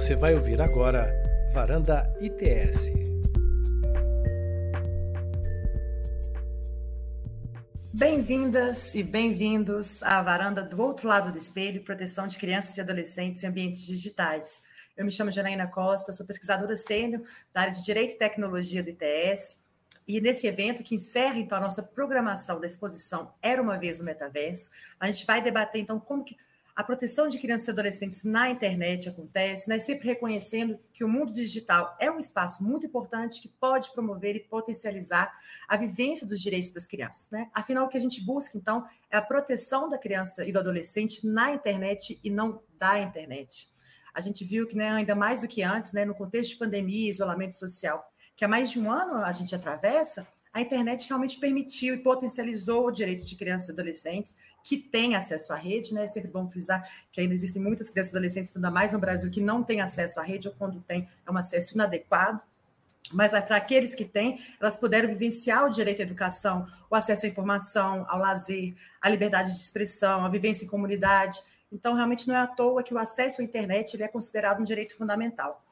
Você vai ouvir agora Varanda ITS. Bem-vindas e bem-vindos à varanda do outro lado do espelho, proteção de crianças e adolescentes em ambientes digitais. Eu me chamo Janaína Costa, sou pesquisadora sênior da área de Direito e Tecnologia do ITS. E nesse evento, que encerra então a nossa programação da exposição Era uma Vez no Metaverso, a gente vai debater então como que a proteção de crianças e adolescentes na internet acontece, né? sempre reconhecendo que o mundo digital é um espaço muito importante que pode promover e potencializar a vivência dos direitos das crianças. Né? Afinal, o que a gente busca, então, é a proteção da criança e do adolescente na internet e não da internet. A gente viu que, né, ainda mais do que antes, né, no contexto de pandemia e isolamento social, que há mais de um ano a gente atravessa, a internet realmente permitiu e potencializou o direito de crianças e adolescentes que têm acesso à rede, né? É sempre bom frisar que ainda existem muitas crianças e adolescentes, ainda mais no Brasil, que não têm acesso à rede, ou quando têm, é um acesso inadequado. Mas para aqueles que têm, elas puderam vivenciar o direito à educação, o acesso à informação, ao lazer, à liberdade de expressão, à vivência em comunidade. Então, realmente não é à toa que o acesso à internet ele é considerado um direito fundamental.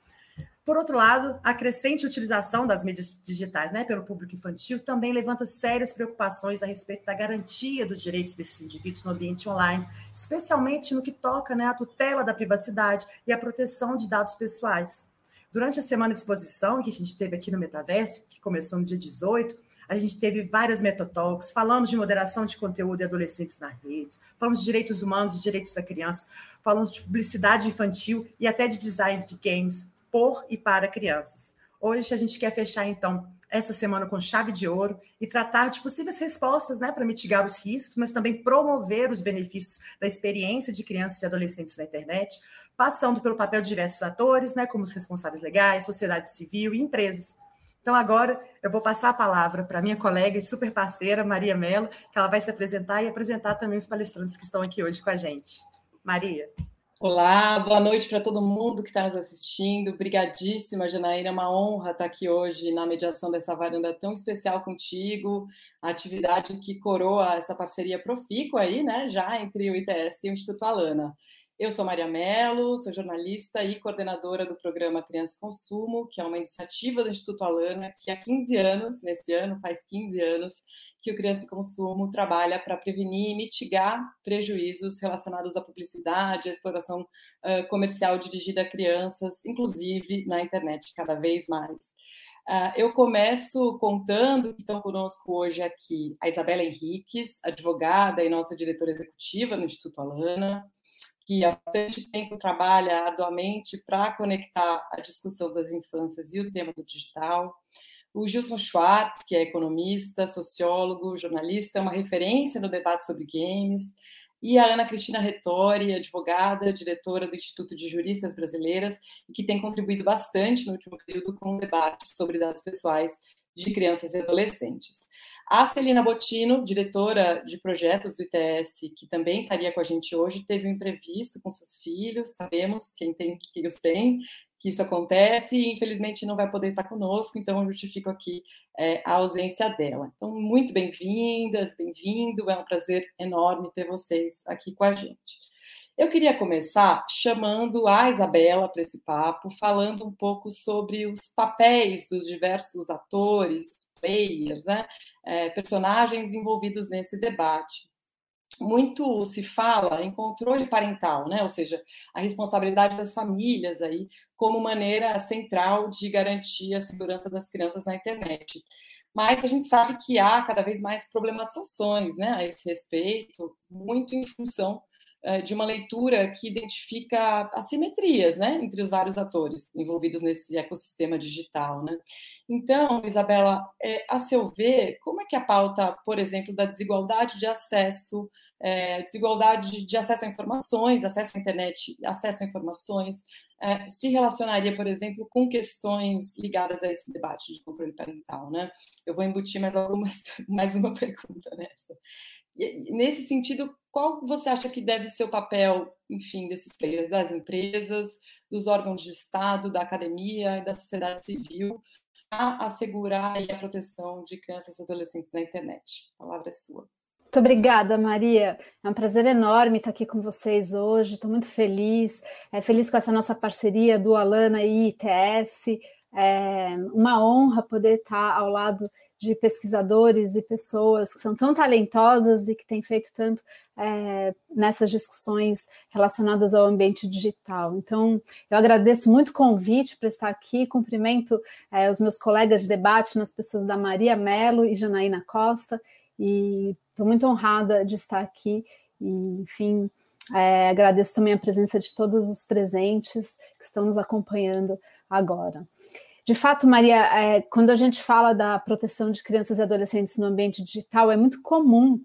Por outro lado, a crescente utilização das mídias digitais né, pelo público infantil também levanta sérias preocupações a respeito da garantia dos direitos desses indivíduos no ambiente online, especialmente no que toca né, à tutela da privacidade e à proteção de dados pessoais. Durante a semana de exposição que a gente teve aqui no Metaverso, que começou no dia 18, a gente teve várias metotalks, falamos de moderação de conteúdo e adolescentes na rede, falamos de direitos humanos e direitos da criança, falamos de publicidade infantil e até de design de games, por e para crianças. Hoje a gente quer fechar, então, essa semana com chave de ouro e tratar de possíveis respostas né, para mitigar os riscos, mas também promover os benefícios da experiência de crianças e adolescentes na internet, passando pelo papel de diversos atores, né, como os responsáveis legais, sociedade civil e empresas. Então, agora eu vou passar a palavra para minha colega e super parceira, Maria Mello, que ela vai se apresentar e apresentar também os palestrantes que estão aqui hoje com a gente. Maria. Olá, boa noite para todo mundo que está nos assistindo. Obrigadíssima, Janaína. É uma honra estar aqui hoje na mediação dessa varanda tão especial contigo. A atividade que coroa essa parceria profícua aí, né? Já entre o ITS e o Instituto Alana. Eu sou Maria Mello, sou jornalista e coordenadora do programa Criança Consumo, que é uma iniciativa do Instituto Alana, que há 15 anos, nesse ano faz 15 anos, que o Criança e Consumo trabalha para prevenir e mitigar prejuízos relacionados à publicidade, à exploração uh, comercial dirigida a crianças, inclusive na internet, cada vez mais. Uh, eu começo contando que estão conosco hoje aqui a Isabela Henriques, advogada e nossa diretora executiva no Instituto Alana, que há bastante tempo trabalha arduamente para conectar a discussão das infâncias e o tema do digital. O Gilson Schwartz, que é economista, sociólogo, jornalista, é uma referência no debate sobre games. E a Ana Cristina Retori, advogada, diretora do Instituto de Juristas Brasileiras, que tem contribuído bastante no último período com o debate sobre dados pessoais de crianças e adolescentes. A Celina Botino, diretora de projetos do ITS, que também estaria com a gente hoje, teve um imprevisto com seus filhos, sabemos quem tem que os tem, que isso acontece e infelizmente não vai poder estar conosco, então eu justifico aqui é, a ausência dela. Então, muito bem-vindas, bem-vindo, é um prazer enorme ter vocês aqui com a gente. Eu queria começar chamando a Isabela para esse papo, falando um pouco sobre os papéis dos diversos atores, players, né, é, personagens envolvidos nesse debate. Muito se fala em controle parental, né? ou seja, a responsabilidade das famílias aí como maneira central de garantir a segurança das crianças na internet mas a gente sabe que há cada vez mais problematizações né, a esse respeito, muito em função de uma leitura que identifica assimetrias né, entre os vários atores envolvidos nesse ecossistema digital. Né? Então, Isabela, é, a seu ver, como é que a pauta, por exemplo, da desigualdade de acesso, é, desigualdade de acesso a informações, acesso à internet, acesso a informações, se relacionaria, por exemplo, com questões ligadas a esse debate de controle parental, né? Eu vou embutir mais algumas, mais uma pergunta nessa. Nesse sentido, qual você acha que deve ser o papel, enfim, desses players, das empresas, dos órgãos de Estado, da academia e da sociedade civil, a assegurar a proteção de crianças e adolescentes na internet? A palavra é sua. Muito obrigada, Maria. É um prazer enorme estar aqui com vocês hoje. Estou muito feliz, é, feliz com essa nossa parceria do Alana e ITS. É uma honra poder estar ao lado de pesquisadores e pessoas que são tão talentosas e que têm feito tanto é, nessas discussões relacionadas ao ambiente digital. Então, eu agradeço muito o convite para estar aqui, cumprimento é, os meus colegas de debate, nas pessoas da Maria Mello e Janaína Costa, e estou muito honrada de estar aqui, e, enfim, é, agradeço também a presença de todos os presentes que estão nos acompanhando agora. De fato, Maria, é, quando a gente fala da proteção de crianças e adolescentes no ambiente digital, é muito comum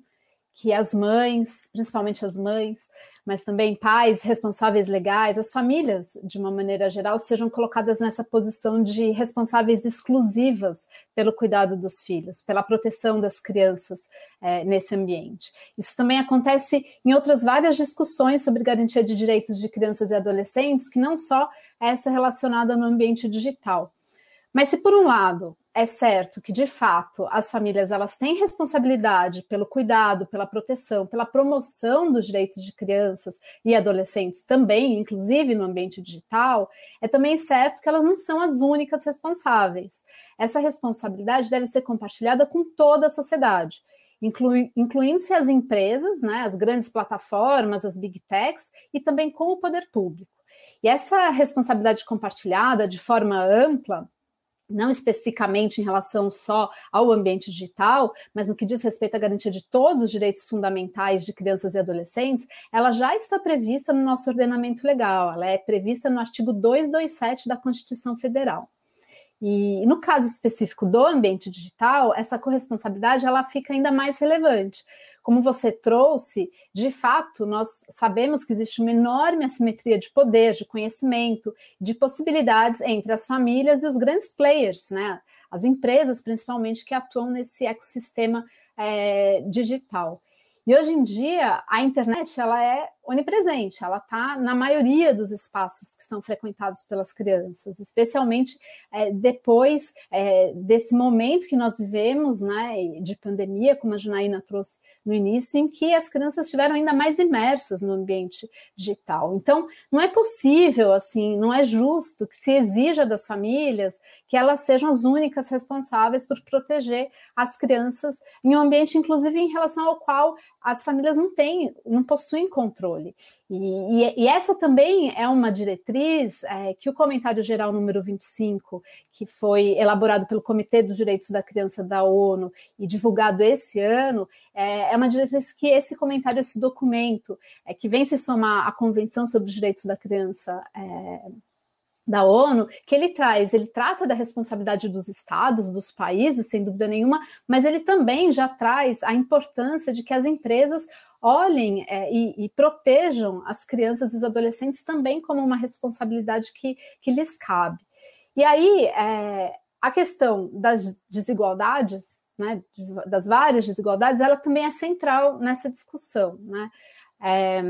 que as mães, principalmente as mães, mas também pais, responsáveis legais, as famílias, de uma maneira geral, sejam colocadas nessa posição de responsáveis exclusivas pelo cuidado dos filhos, pela proteção das crianças é, nesse ambiente. Isso também acontece em outras várias discussões sobre garantia de direitos de crianças e adolescentes, que não só essa relacionada no ambiente digital. Mas se por um lado é certo que de fato as famílias elas têm responsabilidade pelo cuidado, pela proteção, pela promoção dos direitos de crianças e adolescentes também, inclusive no ambiente digital, é também certo que elas não são as únicas responsáveis. Essa responsabilidade deve ser compartilhada com toda a sociedade, inclui, incluindo-se as empresas, né, as grandes plataformas, as big techs e também com o poder público. E essa responsabilidade compartilhada de forma ampla não especificamente em relação só ao ambiente digital, mas no que diz respeito à garantia de todos os direitos fundamentais de crianças e adolescentes, ela já está prevista no nosso ordenamento legal, ela é prevista no artigo 227 da Constituição Federal. E no caso específico do ambiente digital, essa corresponsabilidade ela fica ainda mais relevante. Como você trouxe, de fato, nós sabemos que existe uma enorme assimetria de poder, de conhecimento, de possibilidades entre as famílias e os grandes players, né? As empresas, principalmente, que atuam nesse ecossistema é, digital. E hoje em dia a internet ela é onipresente, ela está na maioria dos espaços que são frequentados pelas crianças, especialmente é, depois é, desse momento que nós vivemos, né, de pandemia, como a Janaína trouxe no início, em que as crianças estiveram ainda mais imersas no ambiente digital. Então, não é possível, assim, não é justo que se exija das famílias que elas sejam as únicas responsáveis por proteger as crianças em um ambiente, inclusive, em relação ao qual as famílias não têm, não possuem controle. E, e, e essa também é uma diretriz é, que o comentário geral número 25, que foi elaborado pelo Comitê dos Direitos da Criança da ONU e divulgado esse ano, é, é uma diretriz que esse comentário, esse documento, é, que vem se somar à Convenção sobre os Direitos da Criança. É, da ONU, que ele traz, ele trata da responsabilidade dos estados, dos países, sem dúvida nenhuma, mas ele também já traz a importância de que as empresas olhem é, e, e, protejam as crianças e os adolescentes também como uma responsabilidade que, que lhes cabe. E aí, é, a questão das desigualdades, né, das várias desigualdades, ela também é central nessa discussão. Né? É,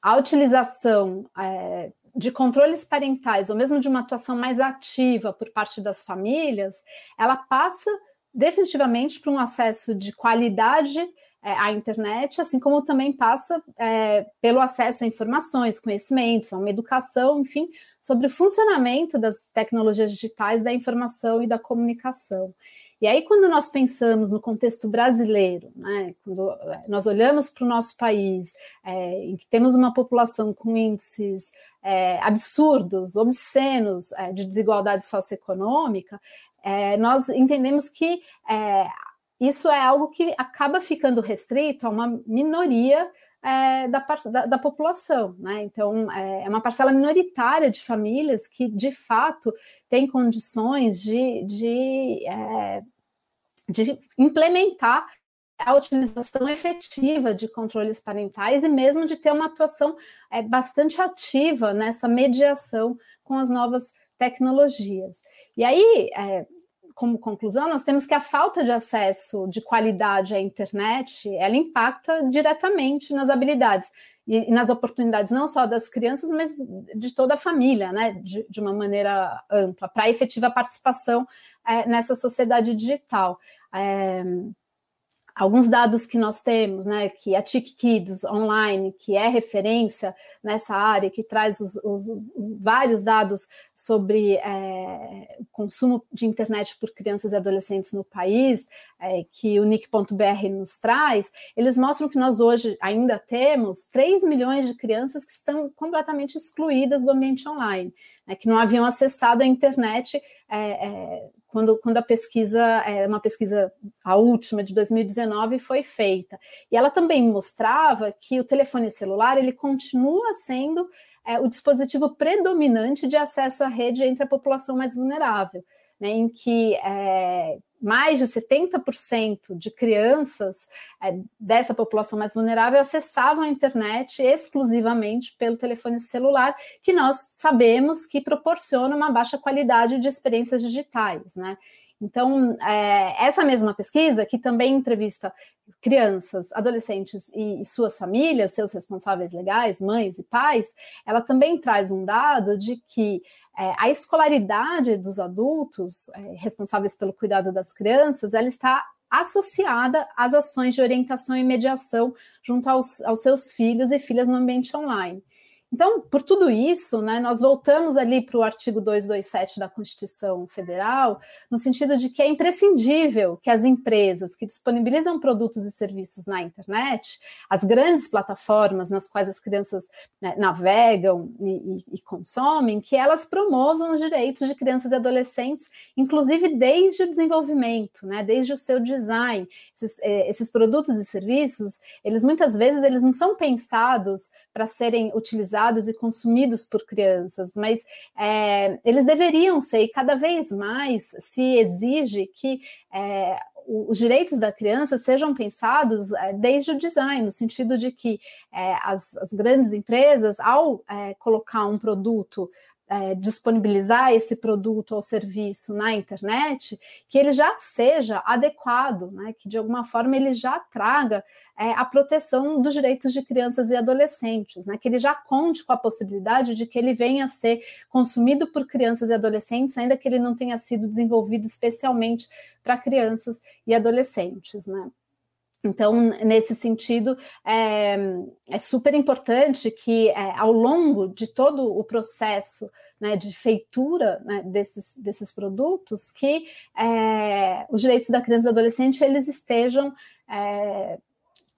a utilização é, de controles parentais, ou mesmo de uma atuação mais ativa por parte das famílias, ela passa definitivamente para um acesso de qualidade é, à internet, assim como também passa é, pelo acesso a informações, conhecimentos, a uma educação, enfim, sobre o funcionamento das tecnologias digitais, da informação e da comunicação. E aí, quando nós pensamos no contexto brasileiro, né, quando é, nós olhamos para o nosso país, é, em que temos uma população com índices é, absurdos, obscenos é, de desigualdade socioeconômica, nós entendemos que isso é algo que acaba ficando restrito a uma minoria é, da, da, da, população, né? Então, é, é, uma parcela minoritária de famílias que, de fato, tem condições de, de, é, de implementar a utilização efetiva de controles parentais e mesmo de ter uma atuação é, bastante ativa nessa mediação com as novas tecnologias. E aí, é, como conclusão, nós temos que a falta de acesso de qualidade à internet, ela impacta diretamente nas habilidades e, nas oportunidades não só das crianças, mas de toda a família, né, de, de uma maneira ampla, para efetiva participação é, nessa sociedade digital. É, alguns dados que nós temos, né, que a TIC Kids Online, que é referência nessa área, que traz os, os, os vários dados sobre é, consumo de internet por crianças e adolescentes no país, é, que o NIC.br nos traz, eles mostram que nós hoje ainda temos 3 milhões de crianças que estão completamente excluídas do ambiente online, né, que não haviam acessado a internet é, é quando, quando a pesquisa, é, uma pesquisa, a última de 2019, foi feita. E ela também mostrava que o telefone celular ele continua sendo é, o dispositivo predominante de acesso à rede entre a população mais vulnerável, né, em que é, mais de 70% de crianças é, dessa população mais vulnerável acessavam a internet exclusivamente pelo telefone celular, que nós sabemos que proporciona uma baixa qualidade de experiências digitais, né? Então, é, essa mesma pesquisa, que também entrevista crianças, adolescentes e, e, suas famílias, seus responsáveis legais, mães e pais, ela também traz um dado de que é, a escolaridade dos adultos é, responsáveis pelo cuidado das crianças, ela está associada às ações de orientação e mediação junto aos, aos seus filhos e filhas no ambiente online. Então, por tudo isso, né, nós voltamos ali para o artigo 227 da Constituição Federal, no sentido de que é imprescindível que as empresas que disponibilizam produtos e serviços na internet, as grandes plataformas nas quais as crianças né, navegam e, e, e, consomem, que elas promovam os direitos de crianças e adolescentes, inclusive desde o desenvolvimento, né, desde o seu design. Esses, eh, esses produtos e serviços, eles muitas vezes eles não são pensados para serem utilizados e consumidos por crianças, mas é, eles deveriam ser, e cada vez mais se exige que é, os direitos da criança sejam pensados é, desde o design, no sentido de que é, as, as, grandes empresas, ao é, colocar um produto é, disponibilizar esse produto ou serviço na internet, que ele já seja adequado, né? que de alguma forma ele já traga é, a proteção dos direitos de crianças e adolescentes, né? que ele já conte com a possibilidade de que ele venha a ser consumido por crianças e adolescentes, ainda que ele não tenha sido desenvolvido especialmente para crianças e adolescentes. Né? Então, nesse sentido, é, é super importante que, é, ao longo de todo o processo né, de feitura né, desses, desses produtos, que é, os direitos da criança e do adolescente eles estejam é,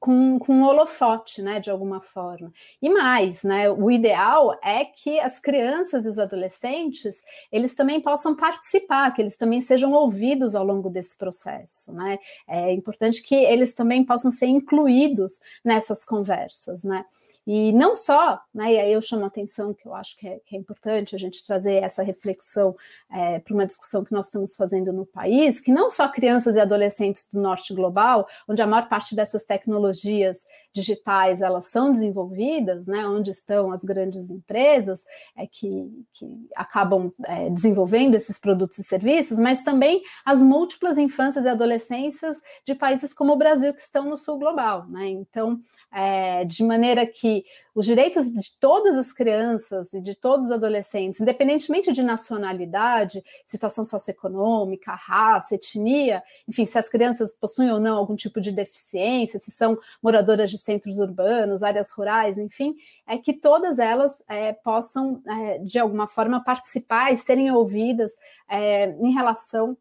com, com um holofote, né, de alguma forma. E mais, né, o ideal é que as crianças e os adolescentes, eles também possam participar, que eles também sejam ouvidos ao longo desse processo, né? É importante que eles também possam ser incluídos nessas conversas, né? E não só, né, e aí eu chamo a atenção, que eu acho que é, que é importante a gente trazer essa reflexão é, para uma discussão que nós estamos fazendo no país, que não só crianças e adolescentes do norte global, onde a maior parte dessas tecnologias digitais elas são desenvolvidas, né, onde estão as grandes empresas é, que, que acabam é, desenvolvendo esses produtos e serviços, mas também as múltiplas infâncias e adolescências de países como o Brasil que estão no sul global. Né? Então, é, de maneira que os direitos de todas as crianças e de todos os adolescentes, independentemente de nacionalidade, situação socioeconômica, raça, etnia, enfim, se as crianças possuem ou não algum tipo de deficiência, se são moradoras de centros urbanos, áreas rurais, enfim, é que todas elas é, possam, é, de alguma forma, participar e serem ouvidas é, em relação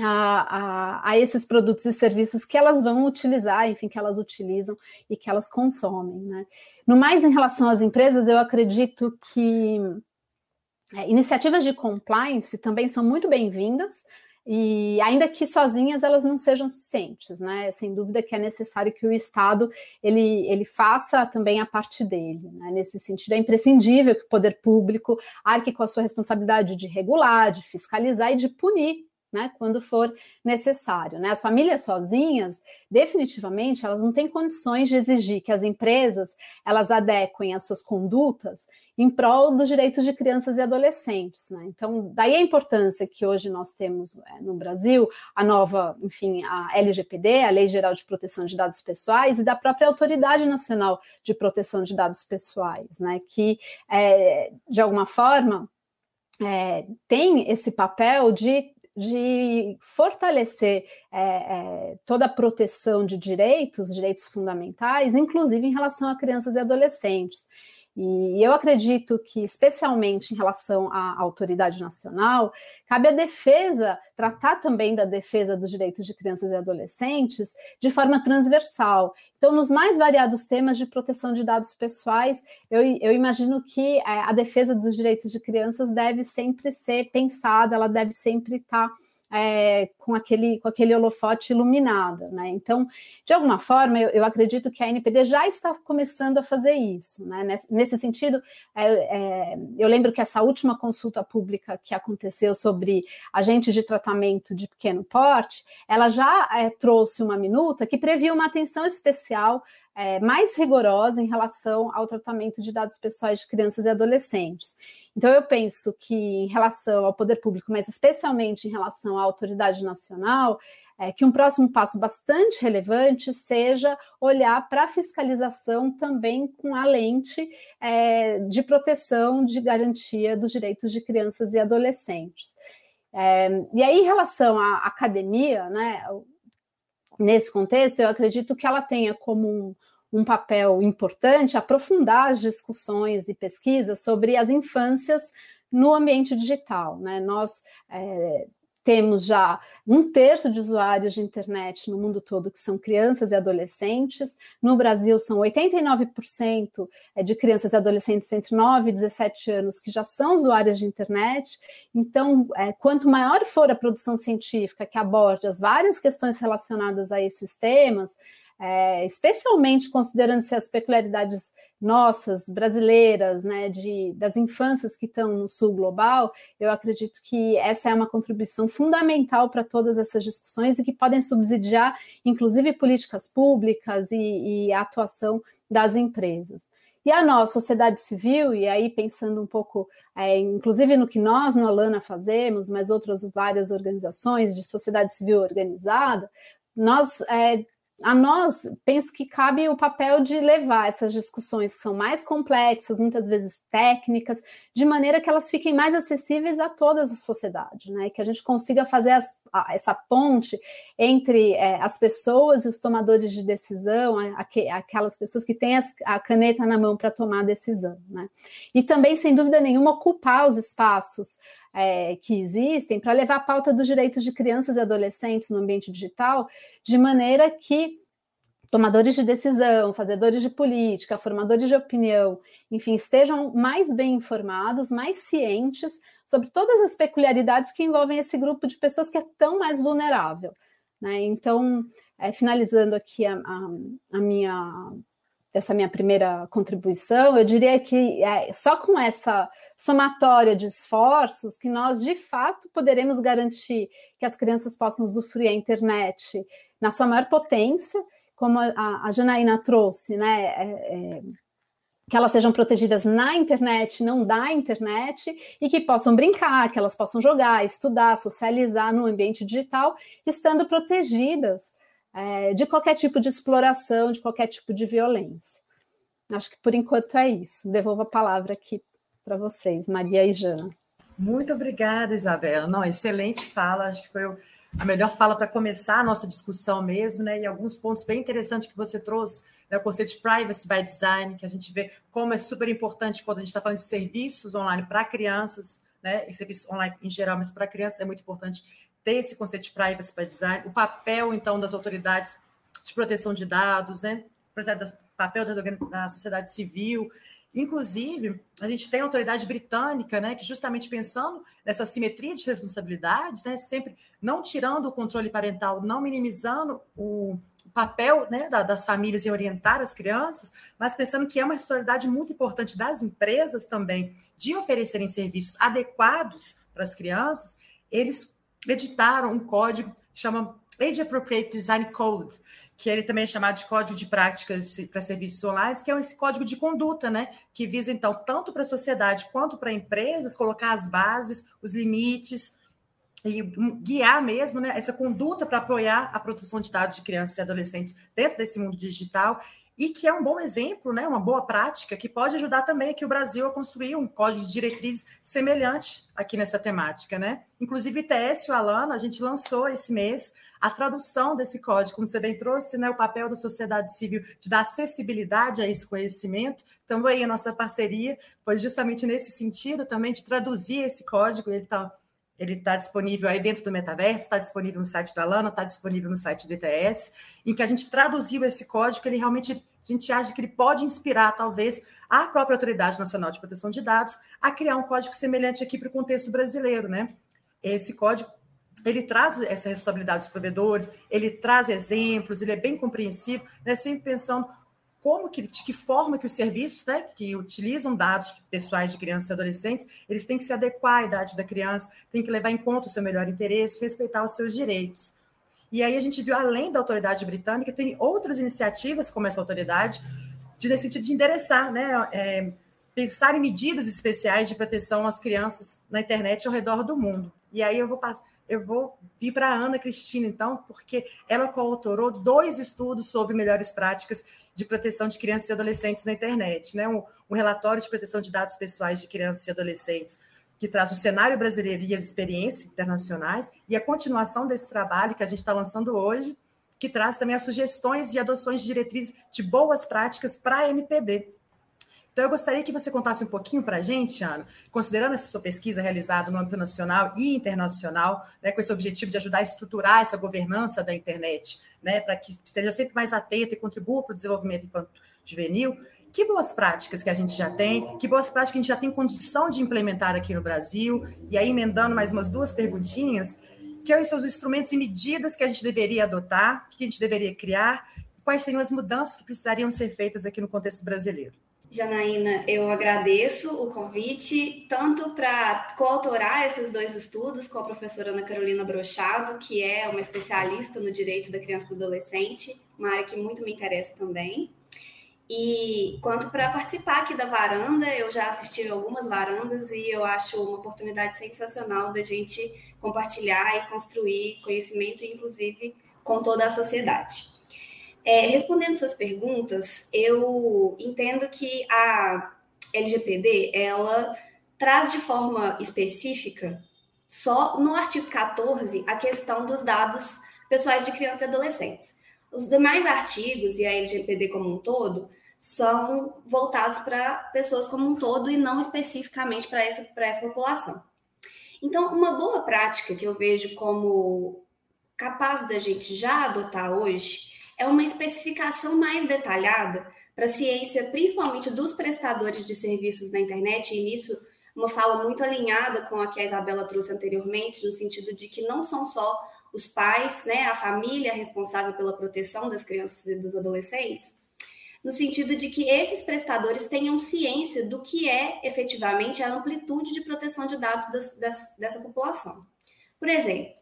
a, a, a, esses produtos e serviços que elas vão utilizar, enfim, que elas utilizam e que elas consomem. Né? No mais, em relação às empresas, eu acredito que é, iniciativas de compliance também são muito bem-vindas, e ainda que sozinhas elas não sejam suficientes, né? Sem dúvida que é necessário que o Estado ele, ele faça também a parte dele. Né? Nesse sentido, é imprescindível que o poder público arque com a sua responsabilidade de regular, de fiscalizar e de punir né, quando for necessário. Né? As famílias sozinhas, definitivamente, elas não têm condições de exigir que as empresas elas adequem as suas condutas em prol dos direitos de crianças e adolescentes. Né? Então, daí a importância que hoje nós temos é, no Brasil a nova, enfim, a LGPD, a Lei Geral de Proteção de Dados Pessoais, e da própria Autoridade Nacional de Proteção de Dados Pessoais, né? que, é, de alguma forma, é, tem esse papel de de fortalecer é, é, toda a proteção de direitos, direitos fundamentais, inclusive em relação a crianças e adolescentes. E eu acredito que, especialmente em relação à autoridade nacional, cabe a defesa, tratar também da defesa dos direitos de crianças e adolescentes de forma transversal. Então, nos mais variados temas de proteção de dados pessoais, eu, eu imagino que é, a defesa dos direitos de crianças deve sempre ser pensada, ela deve sempre estar é, com, aquele, com aquele holofote iluminado. Né? Então, de alguma forma, eu, eu, acredito que a NPD já está começando a fazer isso. Né? Nesse, nesse sentido, é, é, eu lembro que essa última consulta pública que aconteceu sobre agentes de tratamento de pequeno porte, ela já é, trouxe uma minuta que previa uma atenção especial é, mais rigorosa em relação ao tratamento de dados pessoais de crianças e adolescentes. Então, eu penso que, em relação ao poder público, mas especialmente em relação à autoridade nacional, é, que um próximo passo bastante relevante seja olhar para a fiscalização também com a lente é, de proteção, de garantia dos direitos de crianças e adolescentes. É, e aí, em relação à academia, né, nesse contexto, eu acredito que ela tenha como um, um papel importante aprofundar as discussões e pesquisas sobre as infâncias no ambiente digital. Né? Nós é, temos já um terço de usuários de internet no mundo todo que são crianças e adolescentes. No Brasil, são 89% é, de crianças e adolescentes entre 9 e 17 anos que já são usuárias de internet. Então, é, quanto maior for a produção científica que aborde as várias questões relacionadas a esses temas, é, especialmente considerando-se as peculiaridades nossas, brasileiras, né, de, das infâncias que estão no sul global, eu acredito que essa é uma contribuição fundamental para todas essas discussões e que podem subsidiar, inclusive, políticas públicas e, e a atuação das empresas. E a nossa sociedade civil, e aí pensando um pouco, é, inclusive no que nós no Alana fazemos, mas outras várias organizações de sociedade civil organizada, nós é, a nós, penso que cabe o papel de levar essas discussões que são mais complexas, muitas vezes técnicas, de maneira que elas fiquem mais acessíveis a toda a sociedade, né? Que a gente consiga fazer as, a, essa ponte entre é, as pessoas e os tomadores de decisão, aquelas pessoas que têm as, a caneta na mão para tomar a decisão, né? E também, sem dúvida nenhuma, ocupar os espaços é, que existem para levar a pauta dos direitos de crianças e adolescentes no ambiente digital, de maneira que tomadores de decisão, fazedores de política, formadores de opinião, enfim, estejam mais bem informados, mais cientes sobre todas as peculiaridades que envolvem esse grupo de pessoas que é tão mais vulnerável. Né? Então, é, finalizando aqui a, a, a minha essa minha primeira contribuição, eu diria que é só com essa somatória de esforços que nós, de fato, poderemos garantir que as crianças possam usufruir a internet na sua maior potência, como a, a Janaína trouxe, né? É, é, que elas sejam protegidas na internet, não da internet, e que possam brincar, que elas possam jogar, estudar, socializar no ambiente digital, estando protegidas é, de qualquer tipo de exploração, de qualquer tipo de violência. Acho que por enquanto é isso. Devolvo a palavra aqui para vocês, Maria e Jana. Muito obrigada, Isabela. Não, excelente fala. Acho que foi a melhor fala para começar a nossa discussão mesmo, né? E alguns pontos bem interessantes que você trouxe, né? o conceito de privacy by design, que a gente vê como é super importante quando a gente está falando de serviços online para crianças, né? E serviços online em geral, mas para crianças é muito importante ter esse conceito de privacy by design, o papel, então, das autoridades de proteção de dados, né? O papel da, da sociedade civil. Inclusive, a gente tem a autoridade britânica, né, que justamente pensando nessa simetria de responsabilidades, né, sempre não tirando o controle parental, não minimizando o papel né, das famílias em orientar as crianças, mas pensando que é uma responsabilidade muito importante das empresas também de oferecerem serviços adequados para as crianças, eles editaram um código que chama Age Appropriate Design Code, que ele também é chamado de Código de Práticas para Serviços Online, que é esse código de conduta, né? Que visa, então, tanto para a sociedade quanto para empresas, colocar as bases, os limites, e guiar mesmo né, essa conduta para apoiar a proteção de dados de crianças e adolescentes dentro desse mundo digital e que é um bom exemplo, né, uma boa prática que pode ajudar também aqui o Brasil a construir um código de diretriz semelhante aqui nessa temática, né? Inclusive, ITS o Alana, a gente lançou esse mês a tradução desse código, como você bem trouxe, né, o papel da sociedade civil de dar acessibilidade a esse conhecimento. Também a nossa parceria foi justamente nesse sentido também de traduzir esse código, ele está ele está disponível aí dentro do metaverso, está disponível no site da Alana, está disponível no site do ETS, em que a gente traduziu esse código, ele realmente, a gente acha que ele pode inspirar, talvez, a própria Autoridade Nacional de Proteção de Dados a criar um código semelhante aqui para o contexto brasileiro, né? Esse código, ele traz essa responsabilidade dos provedores, ele traz exemplos, ele é bem compreensivo, né? sempre pensando como que, de que forma que os serviços né, que utilizam dados pessoais de crianças e adolescentes, eles têm que se adequar à idade da criança, têm que levar em conta o seu melhor interesse, respeitar os seus direitos. E aí a gente viu, além da autoridade britânica, tem outras iniciativas, como essa autoridade, de, nesse sentido de endereçar, né, é, pensar em medidas especiais de proteção às crianças na internet ao redor do mundo. E aí eu vou passar eu vou vir para a Ana Cristina, então, porque ela coautorou dois estudos sobre melhores práticas de proteção de crianças e adolescentes na internet, né? Um, um, relatório de proteção de dados pessoais de crianças e adolescentes que traz o cenário brasileiro e as experiências internacionais e a continuação desse trabalho que a gente está lançando hoje, que traz também as sugestões e adoções de diretrizes de boas práticas para a NPD. Então, eu gostaria que você contasse um pouquinho para a gente, Ana, considerando essa sua pesquisa realizada no âmbito nacional e internacional, né, com esse objetivo de ajudar a estruturar essa governança da internet, né, para que esteja sempre mais atento e contribua para o desenvolvimento enquanto juvenil, que boas práticas que a gente já tem, que boas práticas que a gente já tem condição de implementar aqui no Brasil, e aí emendando mais umas duas perguntinhas, que são os instrumentos e medidas que a gente deveria adotar, que a gente deveria criar, quais seriam as mudanças que precisariam ser feitas aqui no contexto brasileiro. Janaína, eu agradeço o convite, tanto para coautorar esses dois estudos com a professora Ana Carolina Brochado, que é uma especialista no direito da criança e do adolescente, uma área que muito me interessa também. E quanto para participar aqui da varanda, eu já assisti algumas varandas e eu acho uma oportunidade sensacional da gente compartilhar e construir conhecimento, inclusive com toda a sociedade. É, respondendo suas perguntas, eu entendo que a LGPD ela traz de forma específica, só no artigo 14, a questão dos dados pessoais de crianças e adolescentes. Os demais artigos e a LGPD como um todo são voltados para pessoas como um todo e não especificamente para essa, essa população. Então, uma boa prática que eu vejo como capaz da gente já adotar hoje é uma especificação mais detalhada para a ciência, principalmente dos prestadores de serviços na internet, e nisso uma fala muito alinhada com a que a Isabela trouxe anteriormente, no sentido de que não são só os pais, né, a família responsável pela proteção das crianças e dos adolescentes, no sentido de que esses prestadores tenham ciência do que é efetivamente a amplitude de proteção de dados das, das, dessa população. Por exemplo,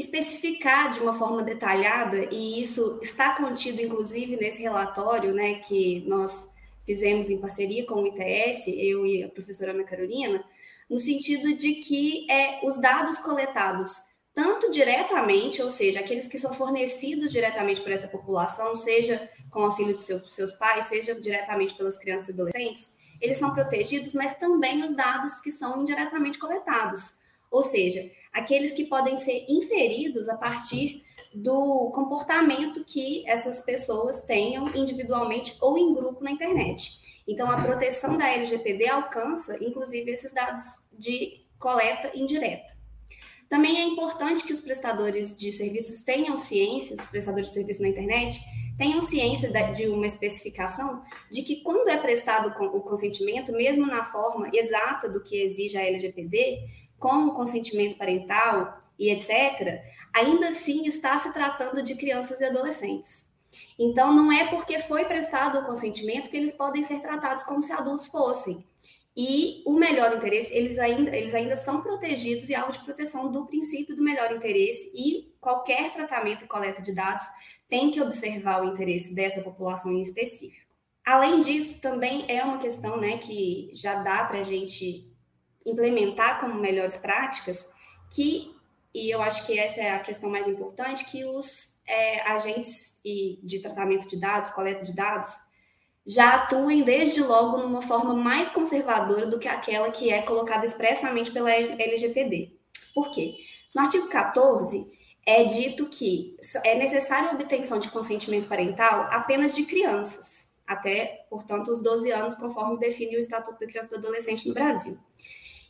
especificar de uma forma detalhada, e isso está contido, inclusive, nesse relatório né, que nós fizemos em parceria com o ITS, eu e a professora Ana Carolina, no sentido de que é, os dados coletados, tanto diretamente, ou seja, aqueles que são fornecidos diretamente por essa população, seja com auxílio de seu, seus pais, seja diretamente pelas crianças e adolescentes, eles são protegidos, mas também os dados que são indiretamente coletados. Ou seja, aqueles que podem ser inferidos a partir do comportamento que essas pessoas tenham individualmente ou em grupo na internet. Então, a proteção da LGPD alcança, inclusive, esses dados de coleta indireta. Também é importante que os prestadores de serviços tenham ciência, os prestadores de serviços na internet, tenham ciência de uma especificação de que quando é prestado o consentimento, mesmo na forma exata do que exige a LGPD, com o consentimento parental e etc., ainda assim está se tratando de crianças e adolescentes. Então, não é porque foi prestado o consentimento que eles podem ser tratados como se adultos fossem. E o melhor interesse, eles ainda, eles ainda são protegidos e alvo de proteção do princípio do melhor interesse, e qualquer tratamento e coleta de dados tem que observar o interesse dessa população em específico. Além disso, também é uma questão né, que já dá para a gente implementar como melhores práticas que, e eu acho que essa é a questão mais importante, que os é, agentes de tratamento de dados, coleta de dados, já atuem desde logo numa forma mais conservadora do que aquela que é colocada expressamente pela LGPD. Por quê? No artigo 14, é dito que é necessária a obtenção de consentimento parental apenas de crianças, até, portanto, os 12 anos, conforme define o Estatuto da Criança e do Adolescente no Brasil.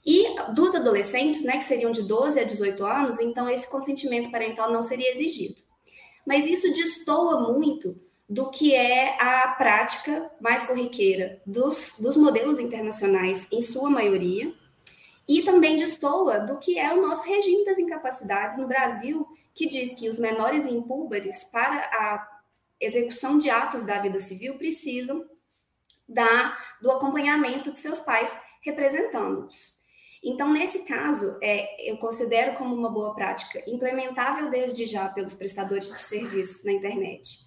E dos adolescentes, né, que seriam de 12 a 18 anos, então esse consentimento parental não seria exigido. Mas isso destoa muito do que é a prática mais corriqueira dos, dos modelos internacionais, em sua maioria, e também destoa do que é o nosso regime das incapacidades no Brasil, que diz que os menores impúberes, para a execução de atos da vida civil, precisam da, do acompanhamento de seus pais representando-os. Então, nesse caso, é, eu considero como uma boa prática, implementável desde já pelos prestadores de serviços na internet,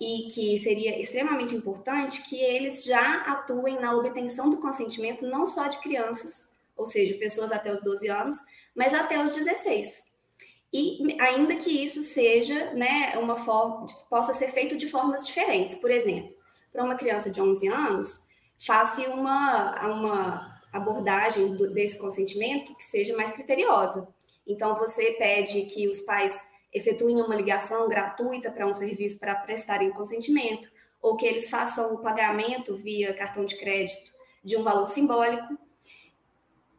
e que seria extremamente importante que eles já atuem na obtenção do consentimento não só de crianças, ou seja, pessoas até os 12 anos, mas até os 16. E ainda que isso seja, né, uma forma, possa ser feito de formas diferentes. Por exemplo, para uma criança de 11 anos, faça uma, uma abordagem do, desse consentimento que seja mais criteriosa. Então, você pede que os pais efetuem uma ligação gratuita para um serviço para prestarem o consentimento, ou que eles façam o pagamento via cartão de crédito de um valor simbólico.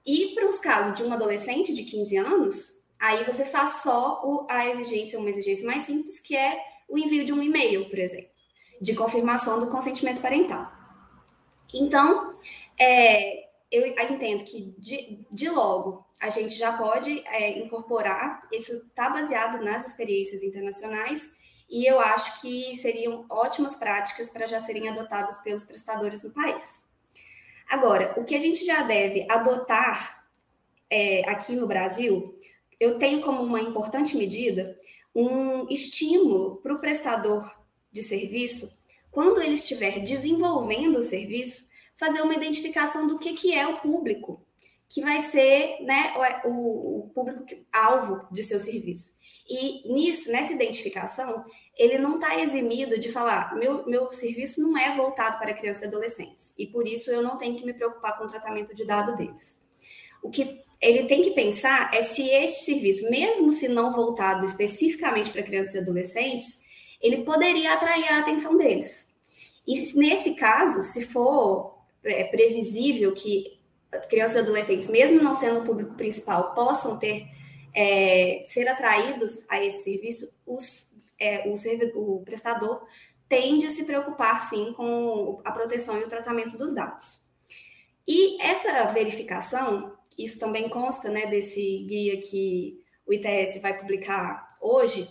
E para os casos de um adolescente de 15 anos, aí você faz só o, a exigência, uma exigência mais simples, que é o envio de um e-mail, por exemplo, de confirmação do consentimento parental. Então, é, eu entendo que de, de logo a gente já pode é, incorporar, isso está baseado nas experiências internacionais, e eu acho que seriam ótimas práticas para já serem adotadas pelos prestadores no país. Agora, o que a gente já deve adotar é, aqui no Brasil, eu tenho como uma importante medida um estímulo para o prestador de serviço, quando ele estiver desenvolvendo o serviço, fazer uma identificação do que, que é o público, que vai ser né, o, o público-alvo de seu serviço. E nisso, nessa identificação, ele não está eximido de falar: meu, meu serviço não é voltado para crianças e adolescentes, e por isso eu não tenho que me preocupar com o tratamento de dado deles. O que ele tem que pensar é se este serviço, mesmo se não voltado especificamente para crianças e adolescentes, ele poderia atrair a atenção deles. E nesse caso, se for é previsível que crianças e adolescentes, mesmo não sendo o público principal, possam ter é, ser atraídos a esse serviço, os, é, o, servidor, o prestador tende a se preocupar sim com a proteção e o tratamento dos dados. E essa verificação, isso também consta né, desse guia que o ITS vai publicar hoje,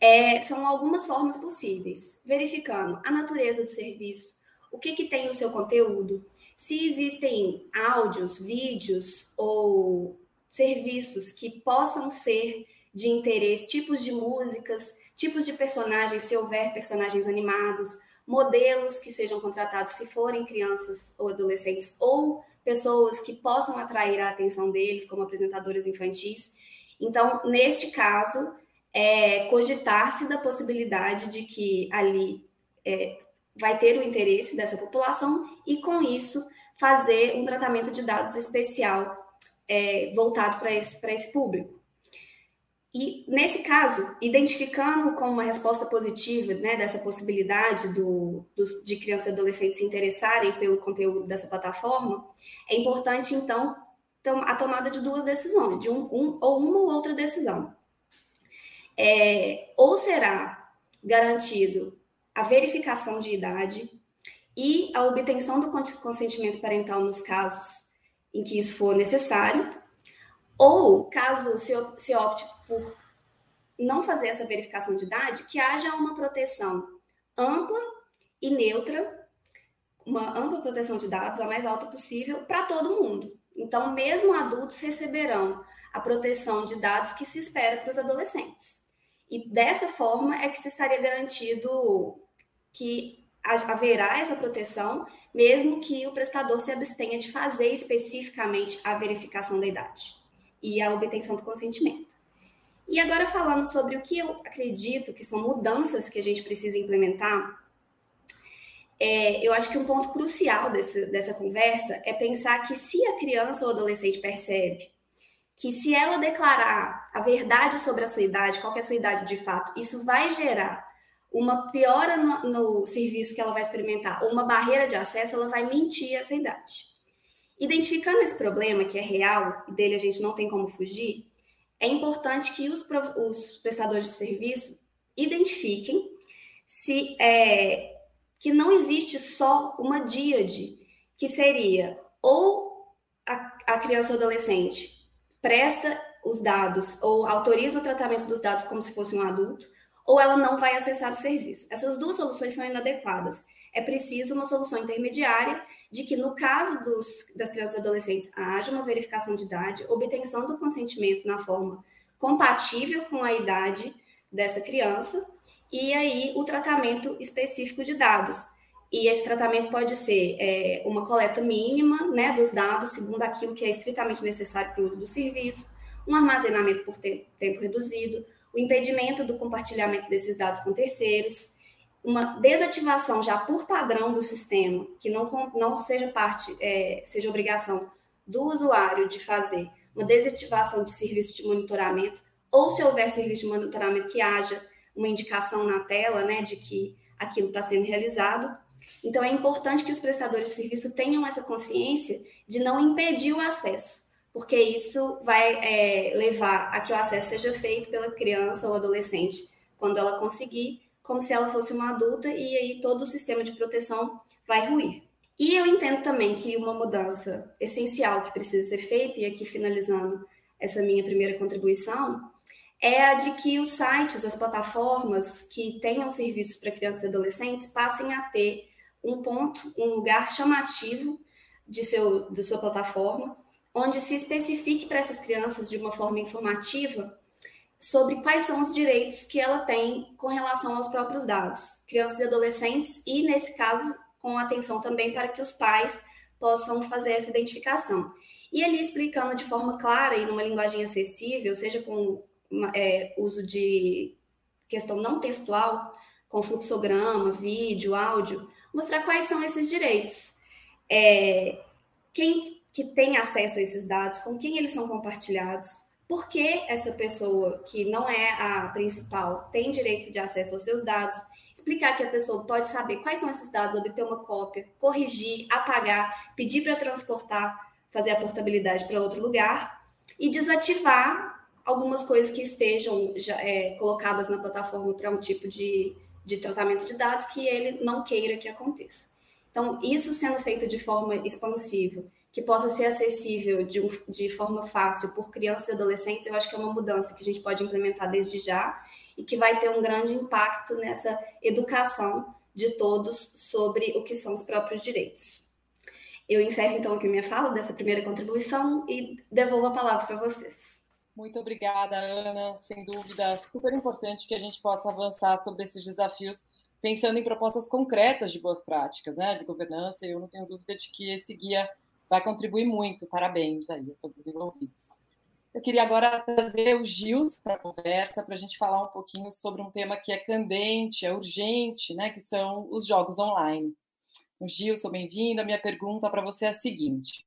é, são algumas formas possíveis, verificando a natureza do serviço, o que, que tem no seu conteúdo, se existem áudios, vídeos ou serviços que possam ser de interesse, tipos de músicas, tipos de personagens, se houver personagens animados, modelos que sejam contratados se forem crianças ou adolescentes, ou pessoas que possam atrair a atenção deles, como apresentadoras infantis. Então, neste caso, é, cogitar-se da possibilidade de que ali é, vai ter o interesse dessa população e, com isso, fazer um tratamento de dados especial é, voltado para esse, esse público. E, nesse caso, identificando com uma resposta positiva né, dessa possibilidade do, dos, de crianças e adolescentes se interessarem pelo conteúdo dessa plataforma, é importante, então, a tomada de duas decisões, de um, um ou uma ou outra decisão. É, ou será garantido a verificação de idade e a obtenção do consentimento parental nos casos em que isso for necessário, ou caso se, opte por não fazer essa verificação de idade, que haja uma proteção ampla e neutra, uma ampla proteção de dados, a mais alta possível, para todo mundo. Então, mesmo adultos receberão a proteção de dados que se espera para os adolescentes. E dessa forma é que se estaria garantido que haverá essa proteção, mesmo que o prestador se abstenha de fazer especificamente a verificação da idade e a obtenção do consentimento. E agora falando sobre o que eu acredito que são mudanças que a gente precisa implementar, é, eu acho que um ponto crucial desse, dessa conversa é pensar que se a criança ou adolescente percebe que se ela declarar a verdade sobre a sua idade, qual é a sua idade de fato, isso vai gerar uma piora no, no, serviço que ela vai experimentar, ou uma barreira de acesso, ela vai mentir essa idade. Identificando esse problema, que é real, e dele a gente não tem como fugir, é importante que os, os prestadores de serviço identifiquem se é, que não existe só uma díade, que seria ou a, a criança ou adolescente presta os dados ou autoriza o tratamento dos dados como se fosse um adulto, ou ela não vai acessar o serviço. Essas duas soluções são inadequadas. É preciso uma solução intermediária de que, no caso dos, das crianças e adolescentes, haja uma verificação de idade, obtenção do consentimento na forma compatível com a idade dessa criança, e aí o tratamento específico de dados. E esse tratamento pode ser é, uma coleta mínima né, dos dados, segundo aquilo que é estritamente necessário para o uso do serviço, um armazenamento por tempo, tempo reduzido, o impedimento do compartilhamento desses dados com terceiros, uma desativação já por padrão do sistema, que não, não seja parte, é, seja obrigação do usuário de fazer, uma desativação de serviço de monitoramento, ou se houver serviço de monitoramento que haja uma indicação na tela né, de que aquilo está sendo realizado. Então, é importante que os prestadores de serviço tenham essa consciência de não impedir o acesso porque isso vai é, levar a que o acesso seja feito pela criança ou adolescente quando ela conseguir, como se ela fosse uma adulta, e aí todo o sistema de proteção vai ruir. E eu entendo também que uma mudança essencial que precisa ser feita, e aqui finalizando essa minha primeira contribuição, é a de que os sites, as plataformas que tenham serviços para crianças e adolescentes passem a ter um ponto, um lugar chamativo de seu, de sua plataforma, onde se especifique para essas crianças de uma forma informativa sobre quais são os direitos que ela tem com relação aos próprios dados, crianças e adolescentes, e nesse caso, com atenção também para que os pais possam fazer essa identificação. E ali explicando de forma clara e numa linguagem acessível, seja com é, uso de questão não textual, com fluxograma, vídeo, áudio, mostrar quais são esses direitos. É, quem que tem acesso a esses dados, com quem eles são compartilhados, por que essa pessoa que não é a principal tem direito de acesso aos seus dados, explicar que a pessoa pode saber quais são esses dados, obter uma cópia, corrigir, apagar, pedir para transportar, fazer a portabilidade para outro lugar e desativar algumas coisas que estejam já, é, colocadas na plataforma para um tipo de, de tratamento de dados que ele não queira que aconteça. Então, isso sendo feito de forma expansiva que possa ser acessível de, um, de forma fácil por crianças e adolescentes, eu acho que é uma mudança que a gente pode implementar desde já e que vai ter um grande impacto nessa educação de todos sobre o que são os próprios direitos. Eu encerro então aqui minha fala dessa primeira contribuição e devolvo a palavra para vocês. Muito obrigada, Ana. Sem dúvida, super importante que a gente possa avançar sobre esses desafios, pensando em propostas concretas de boas práticas, né, de governança. Eu não tenho dúvida de que esse guia vai contribuir muito. Parabéns aí a todos os envolvidos. Eu queria agora trazer o Gils para a conversa, para a gente falar um pouquinho sobre um tema que é candente, é urgente, né, que são os jogos online. O Gilson, bem-vindo. A minha pergunta para você é a seguinte: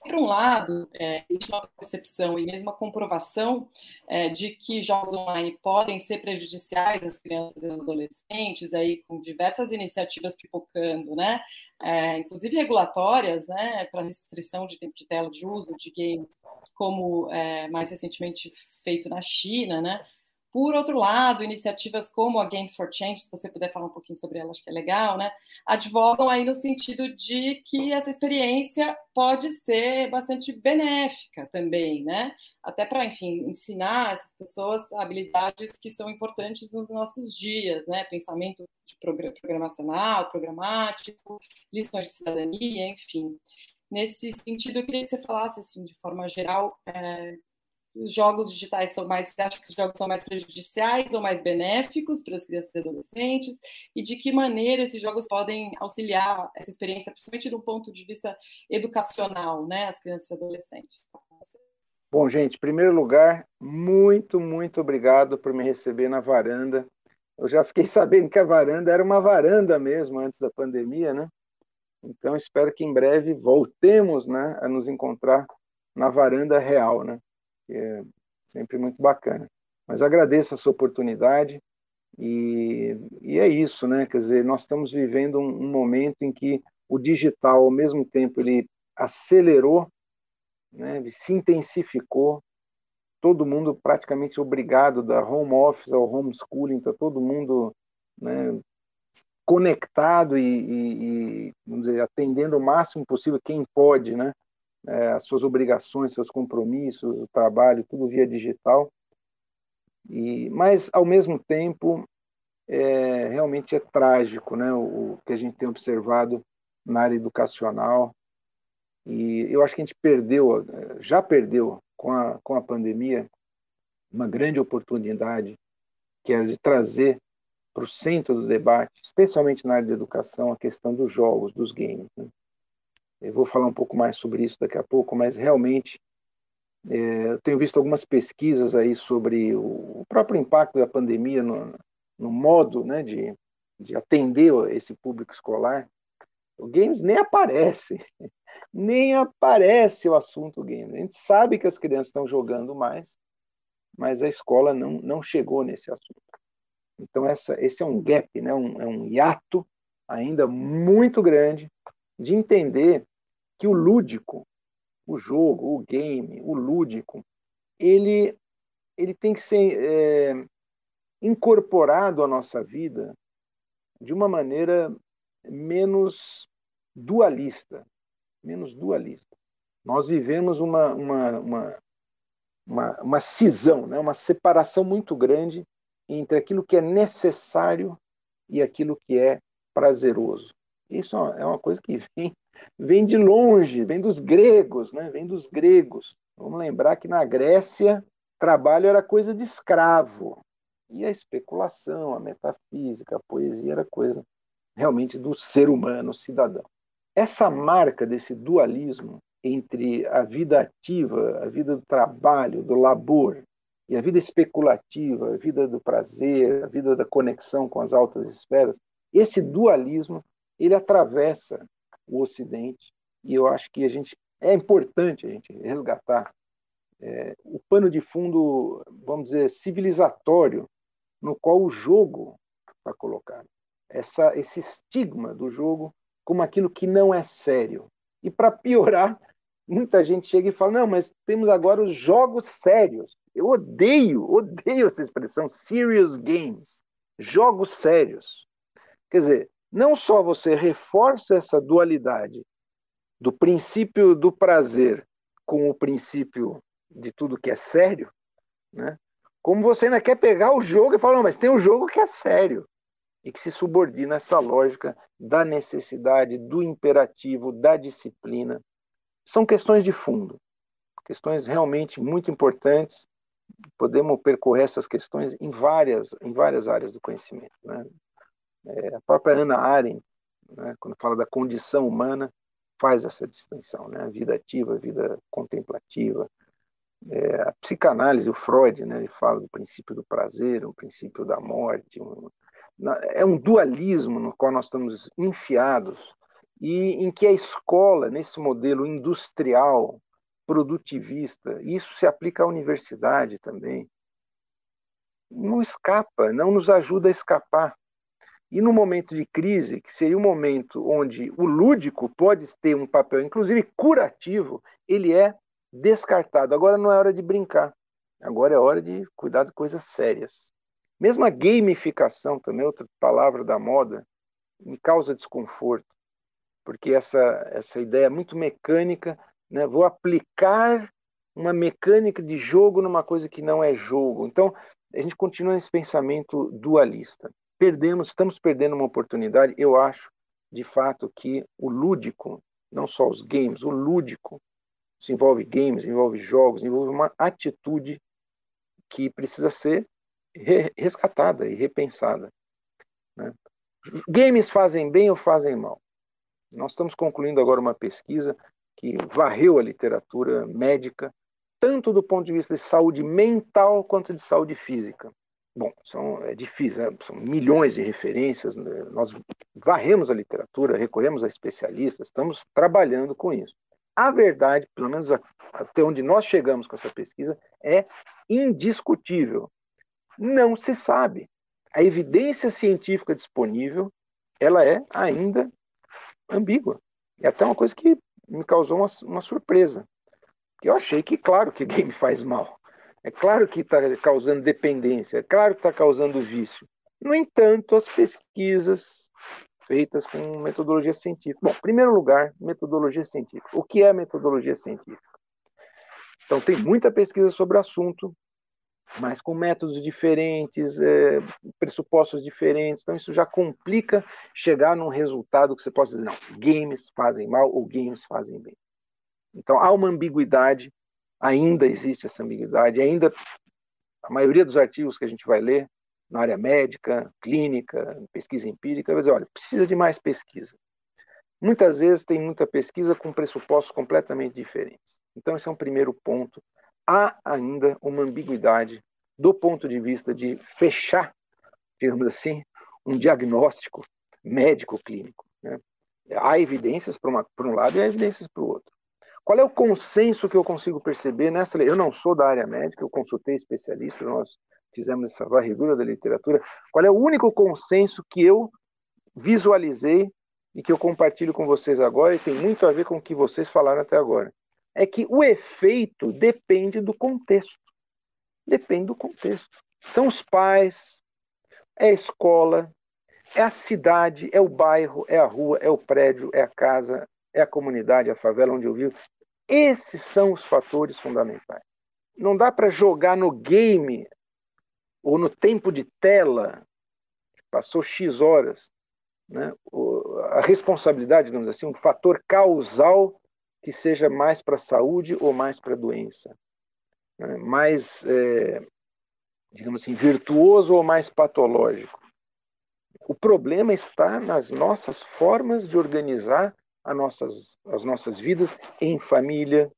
por um lado, é, existe uma percepção e mesmo a comprovação é, de que jogos online podem ser prejudiciais às crianças e aos adolescentes, aí com diversas iniciativas pipocando, né? É, inclusive regulatórias, né, para restrição de tempo de tela de uso de games, como é, mais recentemente feito na China, né? Por outro lado, iniciativas como a Games for Change, se você puder falar um pouquinho sobre ela, acho que é legal, né? Advogam aí no sentido de que essa experiência pode ser bastante benéfica também, né? Até para, enfim, ensinar essas pessoas habilidades que são importantes nos nossos dias, né? Pensamento programacional, programático, lições de cidadania, enfim. Nesse sentido, eu queria que você falasse, assim, de forma geral, é, os jogos digitais são mais, acha que os jogos são mais prejudiciais ou mais benéficos para as crianças e adolescentes? E de que maneira esses jogos podem auxiliar essa experiência, principalmente do ponto de vista educacional, né, as crianças e adolescentes? Bom, gente, em primeiro lugar, muito, muito obrigado por me receber na varanda. eu já fiquei sabendo que a varanda era uma varanda mesmo antes da pandemia, né? Então espero que em breve voltemos, né, a nos encontrar na varanda real, né? Que é sempre muito bacana. Mas agradeço essa oportunidade e, e é isso, né? Quer dizer, nós estamos vivendo um, um momento em que o digital, ao mesmo tempo, ele acelerou, né? Se intensificou. Todo mundo praticamente obrigado da home office ao homeschooling, está todo mundo né, conectado e, e, e, dizer, atendendo o máximo possível quem pode, né? É, as suas obrigações, seus compromissos, o trabalho, tudo via digital. E, mas, ao mesmo tempo, é, realmente é trágico né, o, o, que a gente tem observado na área educacional. E eu acho que a gente perdeu, já perdeu com a, com a pandemia, uma grande oportunidade, que era de trazer para o centro do debate, especialmente na área de educação, a questão dos jogos, dos games. Né? Eu vou falar um pouco mais sobre isso daqui a pouco, mas realmente é, eu tenho visto algumas pesquisas aí sobre o próprio impacto da pandemia no, no modo né, de, de atender esse público escolar. O games nem aparece, nem aparece o assunto games. A gente sabe que as crianças estão jogando mais, mas a escola não, não chegou nesse assunto. Então, essa, esse é um gap, né, um, é um hiato ainda muito grande de entender que o lúdico o jogo, o game, o lúdico, ele, ele tem que ser é, incorporado à nossa vida de uma maneira menos dualista, menos dualista. Nós vivemos uma, uma, uma, uma, uma cisão, né? uma separação muito grande entre aquilo que é necessário e aquilo que é prazeroso. Isso é uma coisa que vem vem de longe, vem dos gregos, né? vem dos gregos. Vamos lembrar que na Grécia, trabalho era coisa de escravo. E a especulação, a metafísica, a poesia era coisa realmente do ser humano, cidadão. Essa marca desse dualismo entre a vida ativa, a vida do trabalho, do labor, e a vida especulativa, a vida do prazer, a vida da conexão com as altas esferas, esse dualismo ele atravessa o Ocidente, e eu acho que a gente é importante a gente resgatar é, o pano de fundo, vamos dizer, civilizatório, no qual o jogo está colocado. Essa, esse estigma do jogo como aquilo que não é sério. E para piorar, muita gente chega e fala: não, mas temos agora os jogos sérios. Eu odeio, odeio essa expressão, serious games, jogos sérios. Quer dizer, não só você reforça essa dualidade do princípio do prazer com o princípio de tudo que é sério, né? como você ainda quer pegar o jogo e falar, não, mas tem um jogo que é sério e que se subordina a essa lógica da necessidade, do imperativo, da disciplina. São questões de fundo, questões realmente muito importantes. Podemos percorrer essas questões em várias, em várias áreas do conhecimento. Né? É, a própria Ana Arendt, né, quando fala da condição humana, faz essa distinção, né? a vida ativa, a vida contemplativa. É, a psicanálise, o Freud, né, ele fala do princípio do prazer, o princípio da morte. Um, é um dualismo no qual nós estamos enfiados e em que a escola, nesse modelo industrial, produtivista, isso se aplica à universidade também, não escapa, não nos ajuda a escapar. E no momento de crise, que seria um momento onde o lúdico pode ter um papel, inclusive curativo, ele é descartado. Agora não é hora de brincar. Agora é hora de cuidar de coisas sérias. Mesmo a gamificação, também outra palavra da moda, me causa desconforto, porque essa, essa ideia é muito mecânica, né? vou aplicar uma mecânica de jogo numa coisa que não é jogo. Então, a gente continua nesse pensamento dualista perdemos, estamos perdendo uma oportunidade, eu acho, de fato, que o lúdico, não só os games, o lúdico, se envolve games, envolve jogos, envolve uma atitude que precisa ser resgatada e repensada. Né? Games fazem bem ou fazem mal? Nós estamos concluindo agora uma pesquisa que varreu a literatura médica, tanto do ponto de vista de saúde mental quanto de saúde física. Bom, são, é difícil, né? são milhões de referências, né? nós varremos a literatura, recorremos a especialistas, estamos trabalhando com isso. A verdade, pelo menos até onde nós chegamos com essa pesquisa, é indiscutível. Não se sabe. A evidência científica disponível, ela é ainda ambígua. É até uma coisa que me causou uma, uma surpresa. Que eu achei que, claro, que game faz mal. É claro que está causando dependência, é claro que está causando vício. No entanto, as pesquisas feitas com metodologia científica. Bom, em primeiro lugar, metodologia científica. O que é metodologia científica? Então, tem muita pesquisa sobre o assunto, mas com métodos diferentes, é, pressupostos diferentes. Então, isso já complica chegar num resultado que você possa dizer, não, games fazem mal ou games fazem bem. Então, há uma ambiguidade ainda existe essa ambiguidade, ainda a maioria dos artigos que a gente vai ler na área médica, clínica, pesquisa empírica, vai dizer, olha, precisa de mais pesquisa. Muitas vezes tem muita pesquisa com pressupostos completamente diferentes. Então, esse é um primeiro ponto. Há ainda uma ambiguidade do ponto de vista de fechar, digamos assim, um diagnóstico médico-clínico. Né? Há evidências para um lado e há evidências para o outro. Qual é o consenso que eu consigo perceber nessa lei? Eu não sou da área médica, eu consultei especialistas, nós fizemos essa varredura da literatura. Qual é o único consenso que eu visualizei e que eu compartilho com vocês agora e tem muito a ver com o que vocês falaram até agora? É que o efeito depende do contexto. Depende do contexto. São os pais, é a escola, é a cidade, é o bairro, é a rua, é o prédio, é a casa, é a comunidade, a favela onde eu vivo. Esses são os fatores fundamentais. Não dá para jogar no game ou no tempo de tela, passou X horas, né? a responsabilidade, digamos assim, um fator causal que seja mais para a saúde ou mais para a doença. Né? Mais, é, digamos assim, virtuoso ou mais patológico. O problema está nas nossas formas de organizar nossas, as nossas vidas em família,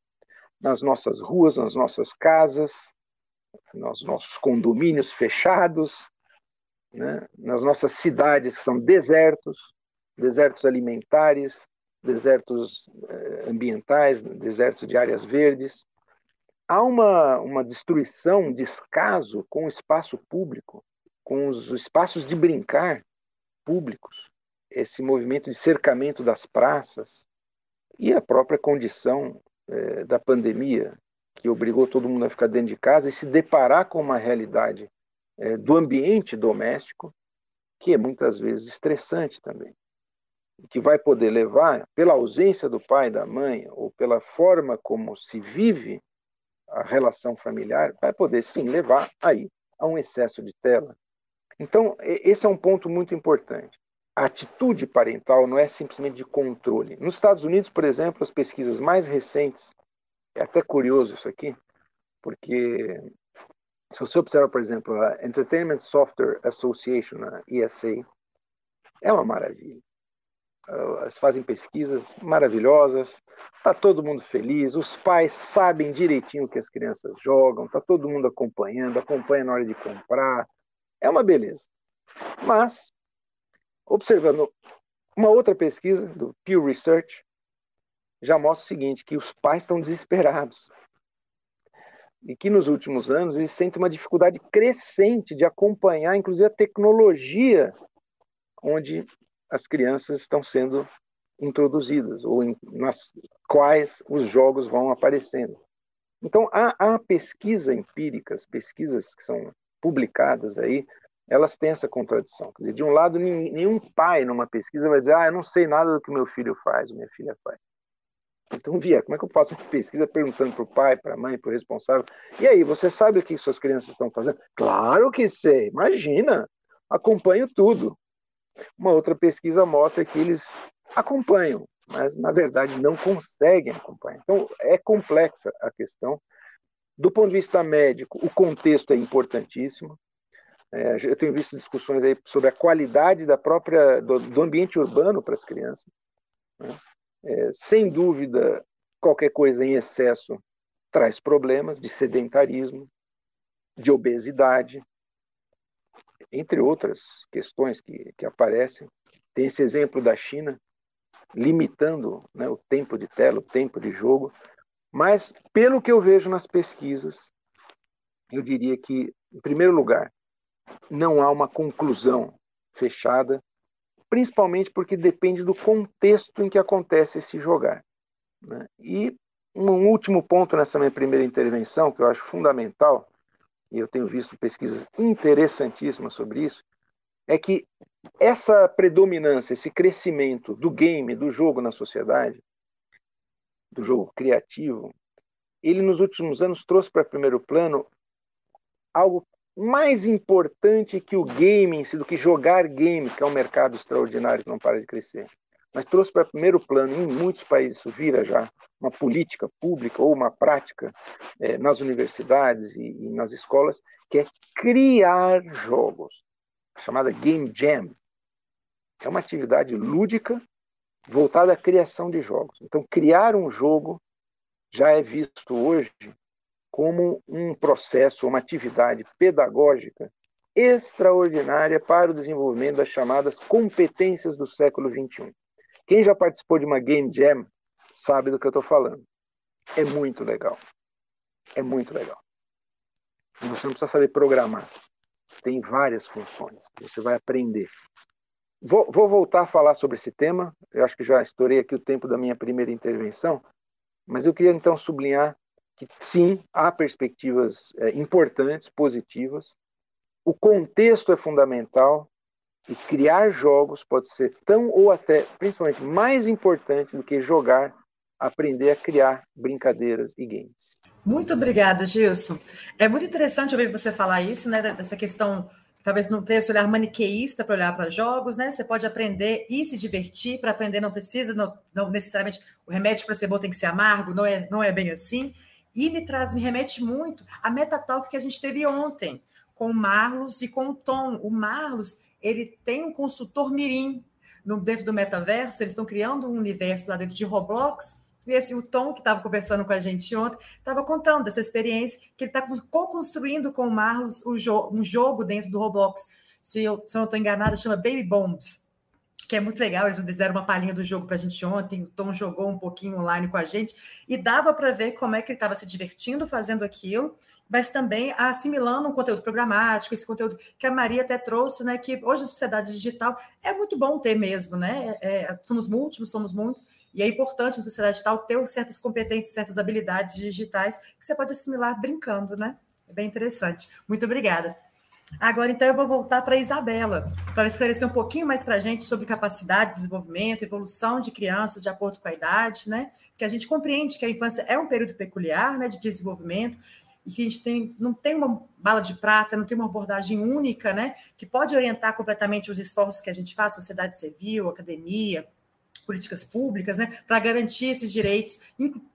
nas nossas ruas, nas nossas casas, nos nossos condomínios fechados, né? nas nossas cidades que são desertos, desertos alimentares, desertos eh, ambientais, desertos de áreas verdes. Há uma, uma destruição, um descaso com o espaço público, com os espaços de brincar públicos esse movimento de cercamento das praças e a própria condição é, da pandemia, que obrigou todo mundo a ficar dentro de casa e se deparar com uma realidade é, do ambiente doméstico, que é muitas vezes estressante também. Que vai poder levar, pela ausência do pai da mãe, ou pela forma como se vive a relação familiar, vai poder sim levar aí a um excesso de tela. Então, esse é um ponto muito importante a atitude parental não é simplesmente de controle. Nos Estados Unidos, por exemplo, as pesquisas mais recentes, é até curioso isso aqui, porque se você observa, por exemplo, a Entertainment Software Association, a ESA, é uma maravilha. Elas fazem pesquisas maravilhosas, está todo mundo feliz, os pais sabem direitinho o que as crianças jogam, está todo mundo acompanhando, acompanha na hora de comprar, é uma beleza. Mas Observando uma outra pesquisa do Pew Research, já mostra o seguinte, que os pais estão desesperados. E que nos últimos anos eles sentem uma dificuldade crescente de acompanhar, inclusive, a tecnologia onde as crianças estão sendo introduzidas, ou em, nas quais os jogos vão aparecendo. Então, há, há pesquisa empíricas, pesquisas que são publicadas aí, elas têm essa contradição. Quer dizer, de um lado, nenhum pai numa pesquisa vai dizer, ah, eu não sei nada do que meu filho faz, minha filha faz. Então, Via, como é que eu faço uma pesquisa perguntando para o pai, para a mãe, para o responsável? E aí, você sabe o que suas crianças estão fazendo? Claro que sei, imagina, acompanho tudo. Uma outra pesquisa mostra que eles acompanham, mas na verdade não conseguem acompanhar. Então, é complexa a questão. Do ponto de vista médico, o contexto é importantíssimo. É, eu tenho visto discussões aí sobre a qualidade da própria do, do ambiente urbano para as crianças. Né? É, sem dúvida, qualquer coisa em excesso traz problemas de sedentarismo, de obesidade, entre outras questões que, que aparecem. Tem esse exemplo da China, limitando né, o tempo de tela, o tempo de jogo, mas pelo que eu vejo nas pesquisas, eu diria que, em primeiro lugar, não há uma conclusão fechada, principalmente porque depende do contexto em que acontece esse jogar. Né? E um último ponto nessa minha primeira intervenção, que eu acho fundamental, e eu tenho visto pesquisas interessantíssimas sobre isso, é que essa predominância, esse crescimento do game, do jogo na sociedade, do jogo criativo, ele nos últimos anos trouxe para primeiro plano algo mais importante que o si, do que jogar games, que é um mercado extraordinário que não para de crescer. Mas trouxe para primeiro plano, em muitos países isso vira já uma política pública ou uma prática é, nas universidades e, e nas escolas, que é criar jogos, chamada Game Jam. É uma atividade lúdica voltada à criação de jogos. Então, criar um jogo já é visto hoje como um processo, uma atividade pedagógica extraordinária para o desenvolvimento das chamadas competências do século XXI. Quem já participou de uma Game Jam sabe do que eu estou falando. É muito legal. É muito legal. Você não precisa saber programar. Tem várias funções. Você vai aprender. Vou, vou, voltar a falar sobre esse tema. Eu acho que já estourei aqui o tempo da minha primeira intervenção. Mas eu queria então sublinhar que sim, há perspectivas é, importantes, positivas. O contexto é fundamental e criar jogos pode ser tão ou até, principalmente, mais importante do que jogar, aprender a criar brincadeiras e games. Muito obrigada, Gilson. É muito interessante ouvir você falar isso, né? Dessa questão, talvez não ter esse olhar maniqueísta para olhar para jogos, né? Você pode aprender e se divertir. Para aprender não precisa, não, não necessariamente o remédio para ser bom tem que ser amargo, não é, não é bem assim. E me traz, me remete muito à metatalk que a gente teve ontem com o Marlos e com o Tom. O Marlos, ele tem um consultor mirim no, dentro do metaverso, eles estão criando um universo lá dentro de Roblox, e esse, o Tom, que estava conversando com a gente ontem, estava contando dessa experiência que ele está co-construindo com o Marlos um, jo um jogo dentro do Roblox. Se eu, se eu não estou enganado, chama Baby Bombs que é muito legal. Eles deram uma palhinha do jogo para a gente ontem. O Tom jogou um pouquinho online com a gente e dava para ver como é que ele estava se divertindo fazendo aquilo, mas também assimilando um conteúdo programático, esse conteúdo que a Maria até trouxe, né? Que hoje na sociedade digital é muito bom ter mesmo, né? É, é somos múltiplos, somos muitos, e é importante na sociedade digital ter certas competências, certas habilidades digitais que você pode assimilar brincando, né? É bem interessante. Muito obrigada. Agora, então, eu vou voltar para a Isabela, para esclarecer um pouquinho mais para a gente sobre capacidade, desenvolvimento, evolução de crianças de acordo com a idade, né? Que a gente compreende que a infância é um período peculiar, né, de desenvolvimento, e que a gente tem, não tem uma bala de prata, não tem uma abordagem única, né, que pode orientar completamente os esforços que a gente faz, sociedade civil, academia, políticas públicas, né, para garantir esses direitos,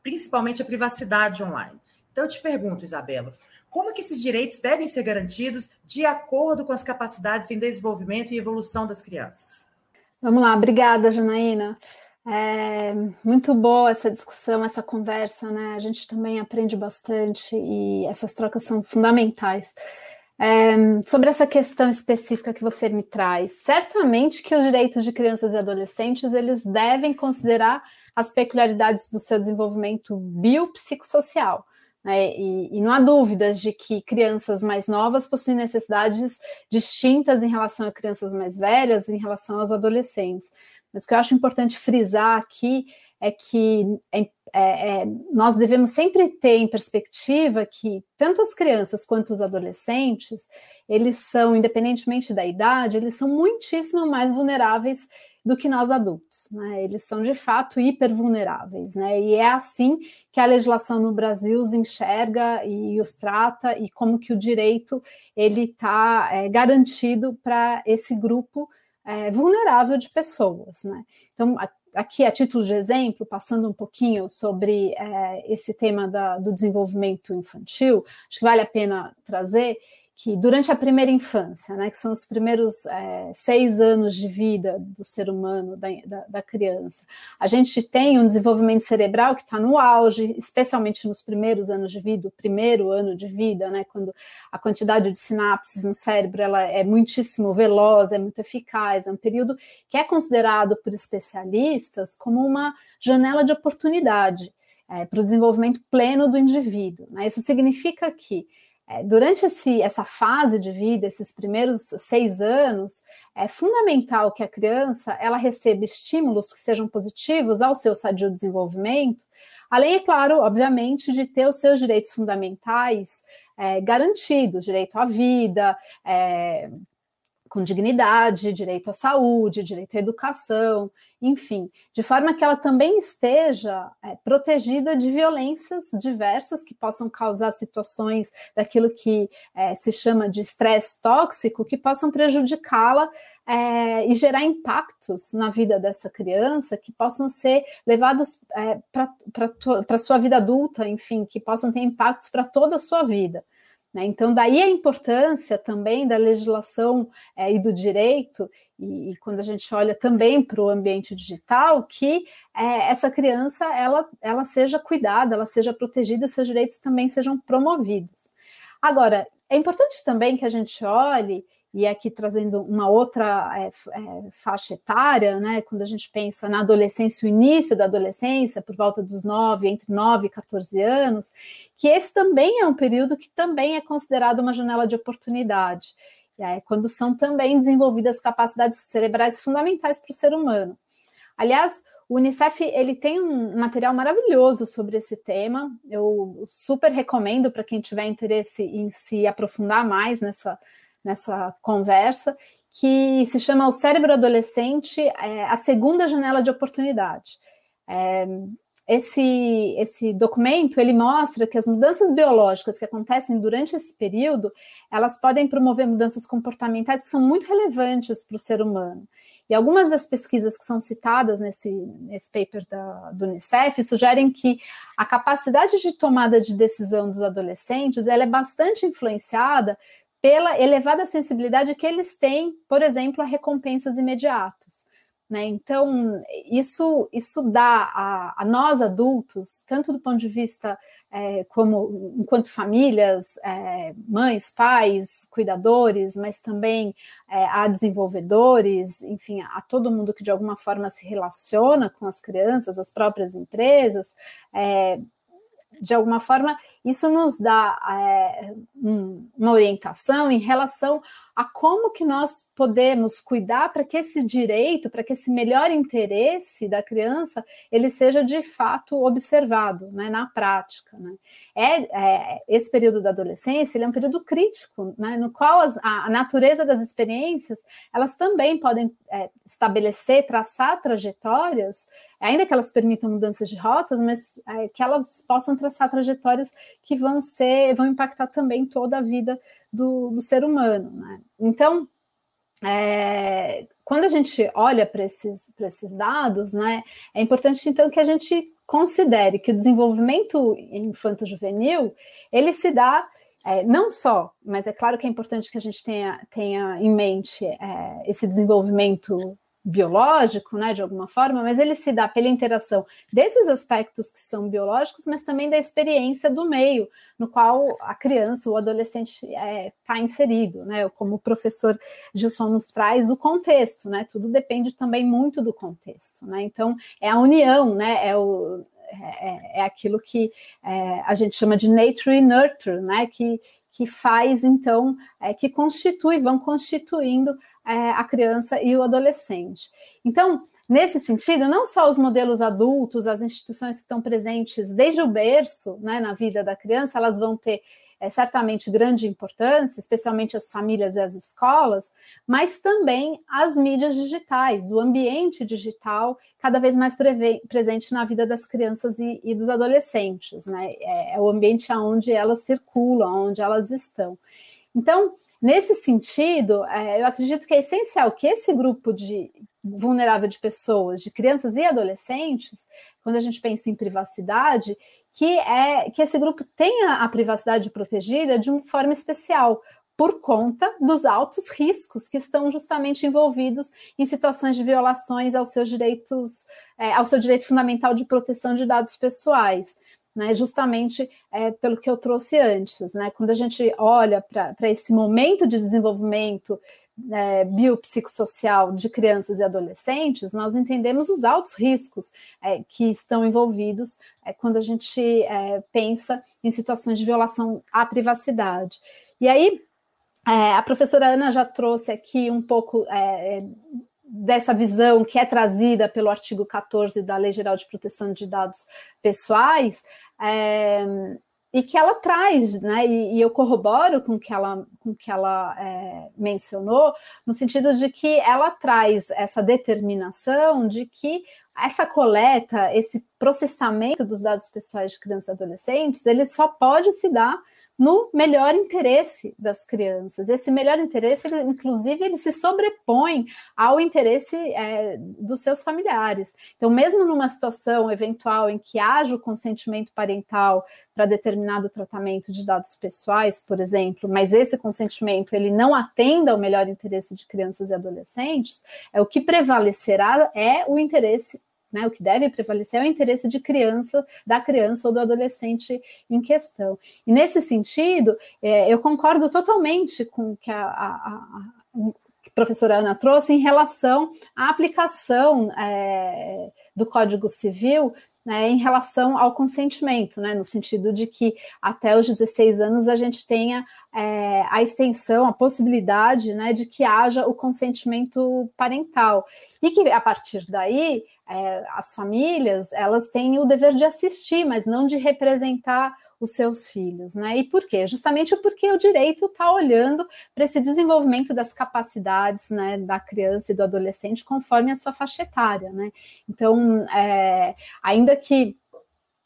principalmente a privacidade online. Então, eu te pergunto, Isabela, como que esses direitos devem ser garantidos de acordo com as capacidades em desenvolvimento e evolução das crianças? Vamos lá, obrigada, Janaína. É muito boa essa discussão, essa conversa, né? A gente também aprende bastante e essas trocas são fundamentais. É, sobre essa questão específica que você me traz, certamente que os direitos de crianças e adolescentes eles devem considerar as peculiaridades do seu desenvolvimento biopsicossocial. Né? E, e, não há dúvidas de que crianças mais novas possuem necessidades distintas em relação a crianças mais velhas, em relação aos adolescentes. Mas o que eu acho importante frisar aqui é que é, é, é, nós devemos sempre ter em perspectiva que tanto as crianças quanto os adolescentes, eles são, independentemente da idade, eles são muitíssimo mais vulneráveis do que nós adultos. Né? Eles são de fato hipervulneráveis, né? E é assim que a legislação no Brasil os enxerga e os trata e como que o direito ele está é, garantido para esse grupo é, vulnerável de pessoas, né? Então aqui a título de exemplo, passando um pouquinho sobre é, esse tema da, do desenvolvimento infantil, acho que vale a pena trazer que durante a primeira infância, né, que são os primeiros é, seis anos de vida do ser humano, da, da, da criança, a gente tem um desenvolvimento cerebral que está no auge, especialmente nos primeiros anos de vida, o primeiro ano de vida, né, quando a quantidade de sinapses no cérebro ela é muitíssimo veloz, é muito eficaz, é um período que é considerado por especialistas como uma janela de oportunidade é, para o desenvolvimento pleno do indivíduo. Né? Isso significa que durante esse, essa fase de vida, esses primeiros seis anos, é fundamental que a criança ela receba estímulos que sejam positivos ao seu sadio desenvolvimento, além, é claro, obviamente, de ter os seus direitos fundamentais é, garantidos, direito à vida, é, com dignidade, direito à saúde, direito à educação, enfim, de forma que ela também esteja é, protegida de violências diversas que possam causar situações daquilo que é, se chama de estresse tóxico, que possam prejudicá-la é, e gerar impactos na vida dessa criança que possam ser levados é, para a sua vida adulta, enfim, que possam ter impactos para toda a sua vida. Né? Então, daí a importância também da legislação é, e do direito, e, e, quando a gente olha também para o ambiente digital, que é, essa criança ela, ela seja cuidada, ela seja protegida, seus direitos também sejam promovidos. Agora, é importante também que a gente olhe e aqui trazendo uma outra é, é, faixa etária, né, quando a gente pensa na adolescência, o início da adolescência, por volta dos 9, entre 9 e 14 anos, que esse também é um período que também é considerado uma janela de oportunidade, é, quando são também desenvolvidas capacidades cerebrais fundamentais para o ser humano. Aliás, o Unicef ele tem um material maravilhoso sobre esse tema. Eu super recomendo para quem tiver interesse em se aprofundar mais nessa, nessa conversa, que se chama O Cérebro Adolescente, é, a segunda janela de oportunidade. É, esse, esse documento ele mostra que as mudanças biológicas que acontecem durante esse período elas podem promover mudanças comportamentais que são muito relevantes para o ser humano. E algumas das pesquisas que são citadas nesse, nesse paper da, do Unicef sugerem que a capacidade de tomada de decisão dos adolescentes ela é bastante influenciada pela elevada sensibilidade que eles têm, por exemplo, a recompensas imediatas. Né? Então, isso, isso dá a, a, nós adultos, tanto do ponto de vista é, como enquanto famílias, é, mães, pais, cuidadores, mas também é, a desenvolvedores, enfim, a todo mundo que de alguma forma se relaciona com as crianças, as próprias empresas, é, de alguma forma, isso nos dá é, um, uma orientação em relação a como que nós podemos cuidar para que esse direito, para que esse melhor interesse da criança, ele seja de fato observado, né, na prática. Né? É, é, esse período da adolescência ele é um período crítico, né, no qual as, a, a, natureza das experiências elas também podem é, estabelecer, traçar trajetórias, ainda que elas permitam mudanças de rotas, mas é, que elas possam traçar trajetórias que vão ser, vão impactar também toda a vida do, do ser humano. Né? Então, é, quando a gente olha para esses, esses dados, né, é importante então que a gente considere que o desenvolvimento infanto-juvenil ele se dá é, não só, mas é claro que é importante que a gente tenha, tenha em mente é, esse desenvolvimento biológico, né, de alguma forma, mas ele se dá pela interação desses aspectos que são biológicos, mas também da experiência do meio no qual a criança, o adolescente está é, tá inserido, né, como o professor Gilson nos traz, o contexto, né, tudo depende também muito do contexto, né, então é a união, né, é o é, é aquilo que é, a gente chama de nature e nurture, né, que, que faz, então, é, que constitui, vão constituindo é, a criança e o adolescente. Então, nesse sentido, não só os modelos adultos, as instituições que estão presentes desde o berço né, na vida da criança, elas vão ter é, certamente grande importância, especialmente as famílias e as escolas, mas também as mídias digitais, o ambiente digital cada vez mais presente na vida das crianças e, e dos adolescentes, né? É, é o ambiente onde elas circulam, onde elas estão. Então, Nesse sentido, é, eu acredito que é essencial que esse grupo de vulnerável de pessoas, de crianças e adolescentes, quando a gente pensa em privacidade, que é que esse grupo tenha a privacidade protegida de uma forma especial, por conta dos altos riscos que estão justamente envolvidos em situações de violações aos seus direitos, é, ao seu direito fundamental de proteção de dados pessoais. Né, justamente é, pelo que eu trouxe antes, né, quando a gente olha para esse momento de desenvolvimento é, biopsicossocial de crianças e adolescentes, nós entendemos os altos riscos é, que estão envolvidos é, quando a gente é, pensa em situações de violação à privacidade. E aí, é, a professora Ana já trouxe aqui um pouco é, dessa visão que é trazida pelo artigo 14 da Lei Geral de Proteção de Dados Pessoais, é, e que ela traz, né? E, e, eu corroboro com que ela, com que ela é, mencionou, no sentido de que ela traz essa determinação de que essa coleta, esse processamento dos dados pessoais de crianças e adolescentes, ele só pode se dar no melhor interesse das crianças. Esse melhor interesse, ele, inclusive, ele se sobrepõe ao interesse é, dos seus familiares. Então, mesmo numa situação eventual em que haja o consentimento parental para determinado tratamento de dados pessoais, por exemplo, mas esse consentimento ele não atenda ao melhor interesse de crianças e adolescentes, é o que prevalecerá é o interesse né, o que deve prevalecer é o interesse de criança, da criança ou do adolescente em questão. E nesse sentido, é, eu concordo totalmente com o que a, a, a, a professora Ana trouxe em relação à aplicação é, do Código Civil né, em relação ao consentimento, né, no sentido de que até os 16 anos a gente tenha é, a extensão, a possibilidade né, de que haja o consentimento parental. E que a partir daí é, as famílias elas têm o dever de assistir, mas não de representar os seus filhos, né? E por quê? Justamente porque o direito está olhando para esse desenvolvimento das capacidades, né, da criança e do adolescente conforme a sua faixa etária, né? Então, é, ainda que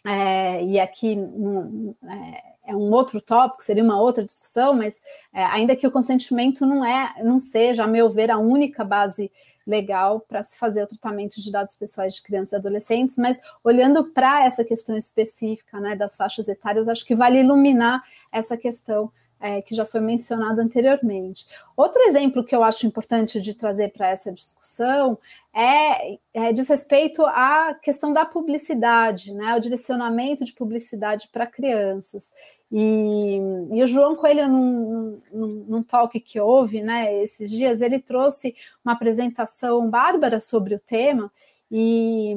é, e aqui um, é, é, um outro tópico, seria uma outra discussão, mas é, ainda que o consentimento não é, não seja, a meu ver, a única base legal para se fazer o tratamento de dados pessoais de crianças e adolescentes, mas olhando para essa questão específica né, das faixas etárias, acho que vale iluminar essa questão é, que já foi mencionado anteriormente. Outro exemplo que eu acho importante de trazer para essa discussão é, é diz respeito à questão da publicidade, né, o direcionamento de publicidade para crianças. E, e, o João Coelho, num, num, num talk que houve né, esses dias, ele trouxe uma apresentação bárbara sobre o tema, e,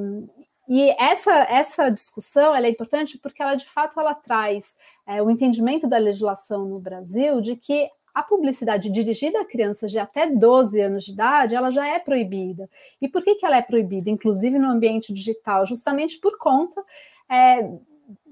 e essa, essa discussão é importante porque ela, de fato, ela traz é, o entendimento da legislação no Brasil de que a publicidade dirigida a crianças de até 12 anos de idade, ela já é proibida. E por que, que ela é proibida, inclusive no ambiente digital? Justamente por conta é,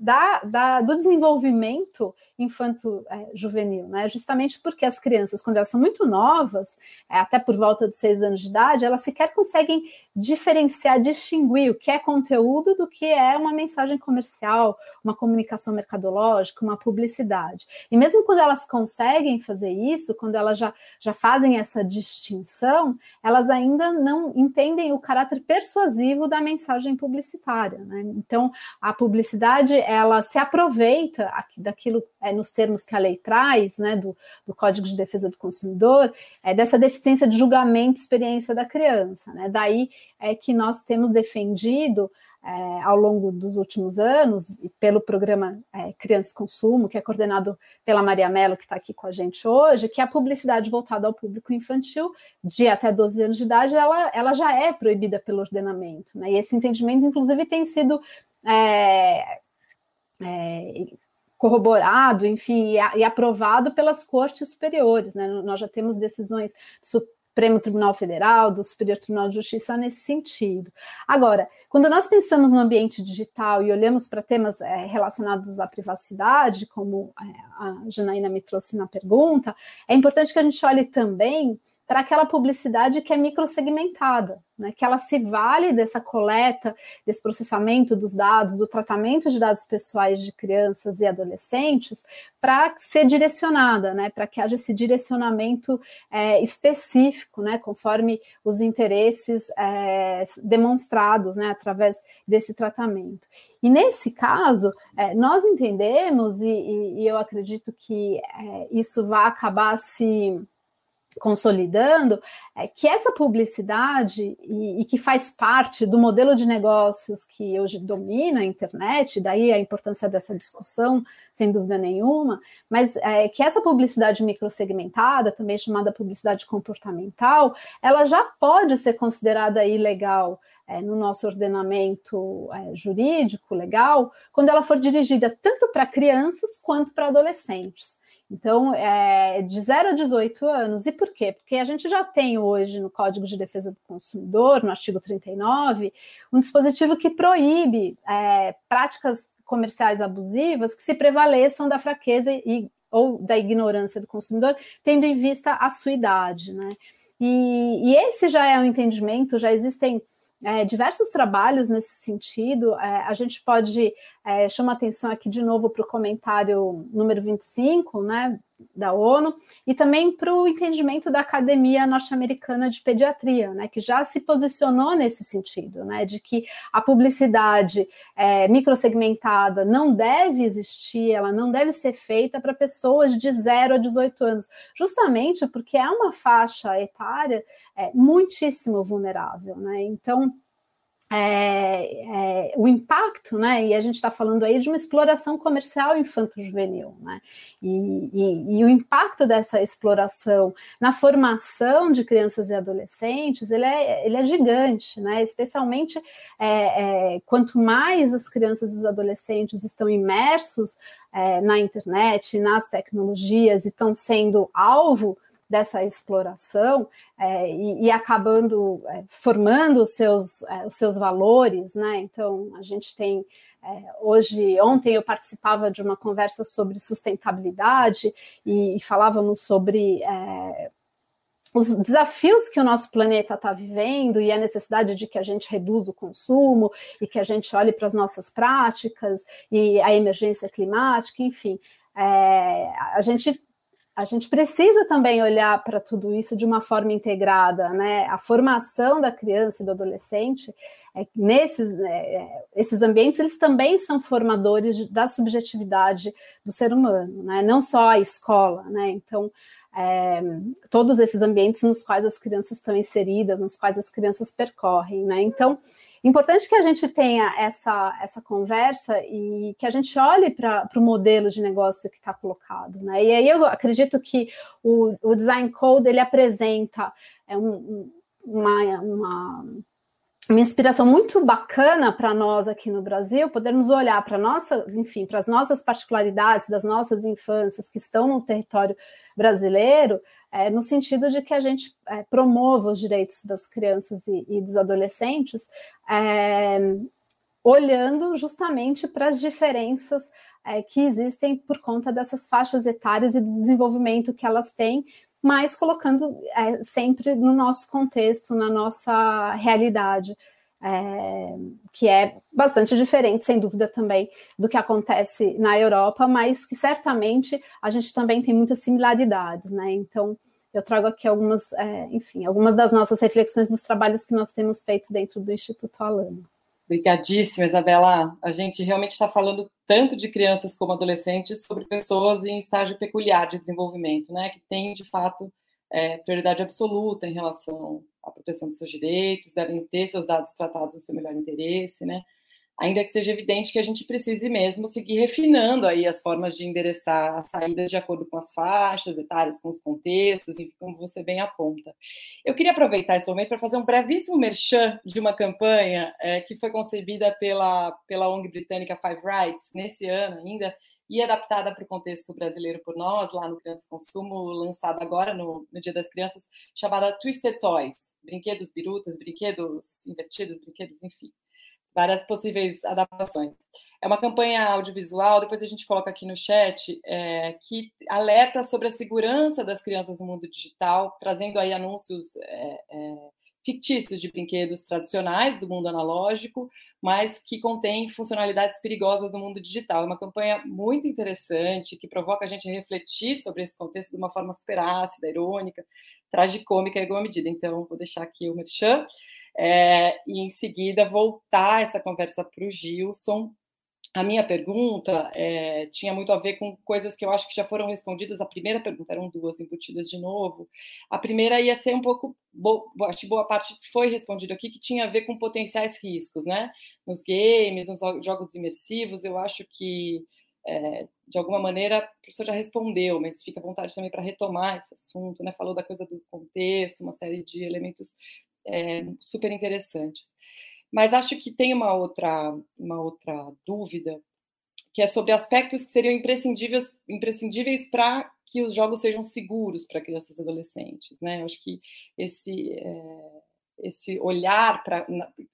da, da, do desenvolvimento infanto-juvenil, é, né? Justamente porque as crianças, quando elas são muito novas, é, até por volta dos seis anos de idade, elas sequer conseguem diferenciar, distinguir o que é conteúdo do que é uma mensagem comercial, uma comunicação mercadológica, uma publicidade. E mesmo quando elas conseguem fazer isso, quando elas já, já fazem essa distinção, elas ainda não entendem o caráter persuasivo da mensagem publicitária. Né? Então, a publicidade ela se aproveita daquilo é, nos termos que a lei traz, né, do, do Código de Defesa do Consumidor, é dessa deficiência de julgamento e experiência da criança. Né? Daí é que nós temos defendido é, ao longo dos últimos anos, e pelo programa é, Crianças Consumo, que é coordenado pela Maria Mello, que está aqui com a gente hoje, que a publicidade voltada ao público infantil de até 12 anos de idade, ela, ela já é proibida pelo ordenamento. Né? E esse entendimento, inclusive, tem sido é, é, corroborado, enfim, e, e, aprovado pelas cortes superiores. Né? Nós já temos decisões do Supremo Tribunal Federal, do Superior Tribunal de Justiça nesse sentido. Agora, quando nós pensamos no ambiente digital e olhamos para temas é, relacionados à privacidade, como é, a Janaína me trouxe na pergunta, é importante que a gente olhe também para aquela publicidade que é microsegmentada, né, que ela se vale dessa coleta, desse processamento dos dados, do tratamento de dados pessoais de crianças e adolescentes, para ser direcionada, né, para que haja esse direcionamento é, específico, né, conforme os interesses é, demonstrados né, através desse tratamento. E nesse caso, é, nós entendemos, e, e, eu acredito que é, isso vai acabar se consolidando é que essa publicidade e, e, que faz parte do modelo de negócios que hoje domina a internet, daí a importância dessa discussão, sem dúvida nenhuma, mas é, que essa publicidade microsegmentada, também chamada publicidade comportamental, ela já pode ser considerada ilegal é, no nosso ordenamento é, jurídico legal, quando ela for dirigida tanto para crianças quanto para adolescentes. Então, é de 0 a 18 anos. E por quê? Porque a gente já tem hoje no Código de Defesa do Consumidor, no artigo 39, um dispositivo que proíbe é, práticas comerciais abusivas que se prevaleçam da fraqueza e, ou da ignorância do consumidor, tendo em vista a sua idade. Né? E, e esse já é um entendimento, já existem é, diversos trabalhos nesse sentido. É, a gente pode é, chamar atenção aqui de novo para o comentário número 25, né, da ONU, e também para o entendimento da Academia Norte-Americana de Pediatria, né, que já se posicionou nesse sentido, né, de que a publicidade é, microsegmentada não deve existir, ela não deve ser feita para pessoas de 0 a 18 anos, justamente porque é uma faixa etária é, muitíssimo vulnerável, né? Então, é, é, o impacto, né? E a gente está falando aí de uma exploração comercial infanto-juvenil, né? E, e, e, o impacto dessa exploração na formação de crianças e adolescentes, ele é, ele é gigante, né? Especialmente é, é quanto mais as crianças e os adolescentes estão imersos é, na internet, nas tecnologias e estão sendo alvo dessa exploração é, e, e, acabando é, formando os seus, é, os seus valores, né? Então a gente tem é, hoje, ontem eu participava de uma conversa sobre sustentabilidade e, e falávamos sobre é, os desafios que o nosso planeta está vivendo e a necessidade de que a gente reduza o consumo e que a gente olhe para as nossas práticas e a emergência climática, enfim. É, a gente a gente precisa também olhar para tudo isso de uma forma integrada, né? A formação da criança e do adolescente, é, nesses é, esses ambientes, eles também são formadores da subjetividade do ser humano, né? Não só a escola, né? Então, é, todos esses ambientes nos quais as crianças estão inseridas, nos quais as crianças percorrem, né? Então, Importante que a gente tenha essa, essa conversa e que a gente olhe para o modelo de negócio que está colocado. Né? E aí eu acredito que o, o Design Code ele apresenta é um, uma, uma uma inspiração muito bacana para nós aqui no Brasil, podermos olhar para nossa, enfim, para as nossas particularidades das nossas infâncias que estão no território brasileiro, é, no sentido de que a gente é, promova os direitos das crianças e, e dos adolescentes, é, olhando justamente para as diferenças é, que existem por conta dessas faixas etárias e do desenvolvimento que elas têm, mas colocando é, sempre no nosso contexto, na nossa realidade. É, que é bastante diferente, sem dúvida, também do que acontece na Europa, mas que certamente a gente também tem muitas similaridades, né? Então, eu trago aqui algumas, é, enfim, algumas das nossas reflexões dos trabalhos que nós temos feito dentro do Instituto Alano. Obrigadíssima, Isabela. A gente realmente está falando tanto de crianças como adolescentes sobre pessoas em estágio peculiar de desenvolvimento, né? Que têm, de fato, é, prioridade absoluta em relação à proteção dos seus direitos, devem ter seus dados tratados no seu melhor interesse, né? Ainda que seja evidente que a gente precise mesmo seguir refinando aí as formas de endereçar as saídas de acordo com as faixas etárias, com os contextos, enfim, como você bem aponta. Eu queria aproveitar esse momento para fazer um brevíssimo merchan de uma campanha é, que foi concebida pela, pela ONG britânica Five Rights, nesse ano ainda, e adaptada para o contexto brasileiro por nós, lá no Criança Consumo, lançada agora no, no Dia das Crianças, chamada Twisted Toys, brinquedos birutas, brinquedos invertidos, brinquedos, enfim várias possíveis adaptações. É uma campanha audiovisual, depois a gente coloca aqui no chat, é, que alerta sobre a segurança das crianças no mundo digital, trazendo aí anúncios é, é, fictícios de brinquedos tradicionais do mundo analógico, mas que contém funcionalidades perigosas do mundo digital. É uma campanha muito interessante, que provoca a gente a refletir sobre esse contexto de uma forma super ácida, irônica, tragicômica em alguma medida. Então, vou deixar aqui o merchan é, e em seguida voltar essa conversa para o Gilson a minha pergunta é, tinha muito a ver com coisas que eu acho que já foram respondidas. A primeira pergunta eram duas embutidas de novo. A primeira ia ser um pouco, acho que boa parte foi respondida aqui, que tinha a ver com potenciais riscos, né? Nos games, nos jogos imersivos, eu acho que é, de alguma maneira o professor já respondeu, mas fica à vontade também para retomar esse assunto, né? Falou da coisa do contexto, uma série de elementos é, super interessantes. Mas acho que tem uma outra, uma outra dúvida, que é sobre aspectos que seriam imprescindíveis, imprescindíveis para que os jogos sejam seguros para crianças e adolescentes. Né? acho que esse, é, esse olhar, para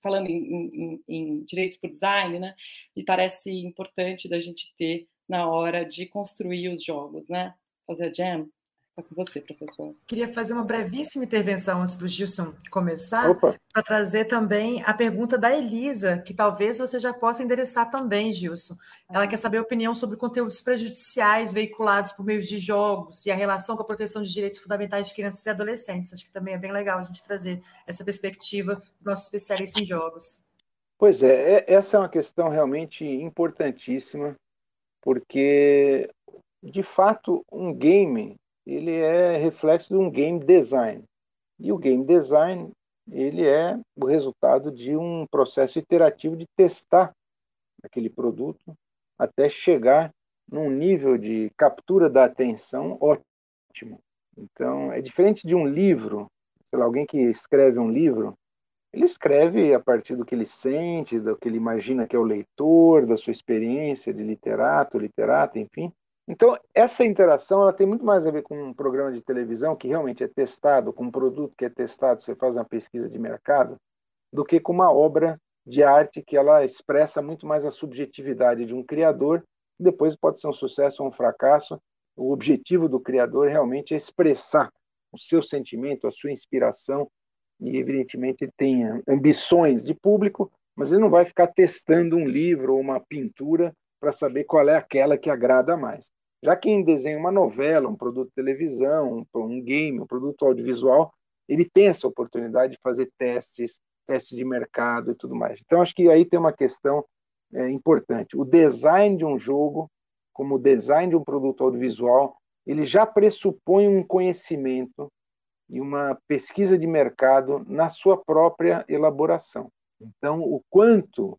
falando em, em, em, direitos por design, né, me parece importante da gente ter na hora de construir os jogos, né? fazer a jam. Está com você, professor. Queria fazer uma brevíssima intervenção antes do Gilson começar, para trazer também a pergunta da Elisa, que talvez você já possa endereçar também, Gilson. Ela quer saber a opinião sobre conteúdos prejudiciais veiculados por meio de jogos e a relação com a proteção de direitos fundamentais de crianças e adolescentes. Acho que também é bem legal a gente trazer essa perspectiva do nosso especialista em jogos. Pois é, é essa é uma questão realmente importantíssima, porque, de fato, um game ele é reflexo de um game design. E o game design, ele é o resultado de um processo iterativo de testar aquele produto até chegar num nível de captura da atenção ótimo. Então, é diferente de um livro, sei lá, alguém que escreve um livro, ele escreve a partir do que ele sente, do que ele imagina que é o leitor, da sua experiência de literato, literata, enfim. Então, essa interação ela tem muito mais a ver com um programa de televisão que realmente é testado, com um produto que é testado, você faz uma pesquisa de mercado, do que com uma obra de arte que ela expressa muito mais a subjetividade de um criador, depois pode ser um sucesso ou um fracasso. O objetivo do criador realmente é expressar o seu sentimento, a sua inspiração, e evidentemente ele tem ambições de público, mas ele não vai ficar testando um livro ou uma pintura para saber qual é aquela que agrada mais. Já quem desenha uma novela, um produto de televisão, um game, um produto audiovisual, ele tem essa oportunidade de fazer testes, testes de mercado e tudo mais. Então, acho que aí tem uma questão é, importante. O design de um jogo, como o design de um produto audiovisual, ele já pressupõe um conhecimento e uma pesquisa de mercado na sua própria elaboração. Então, o quanto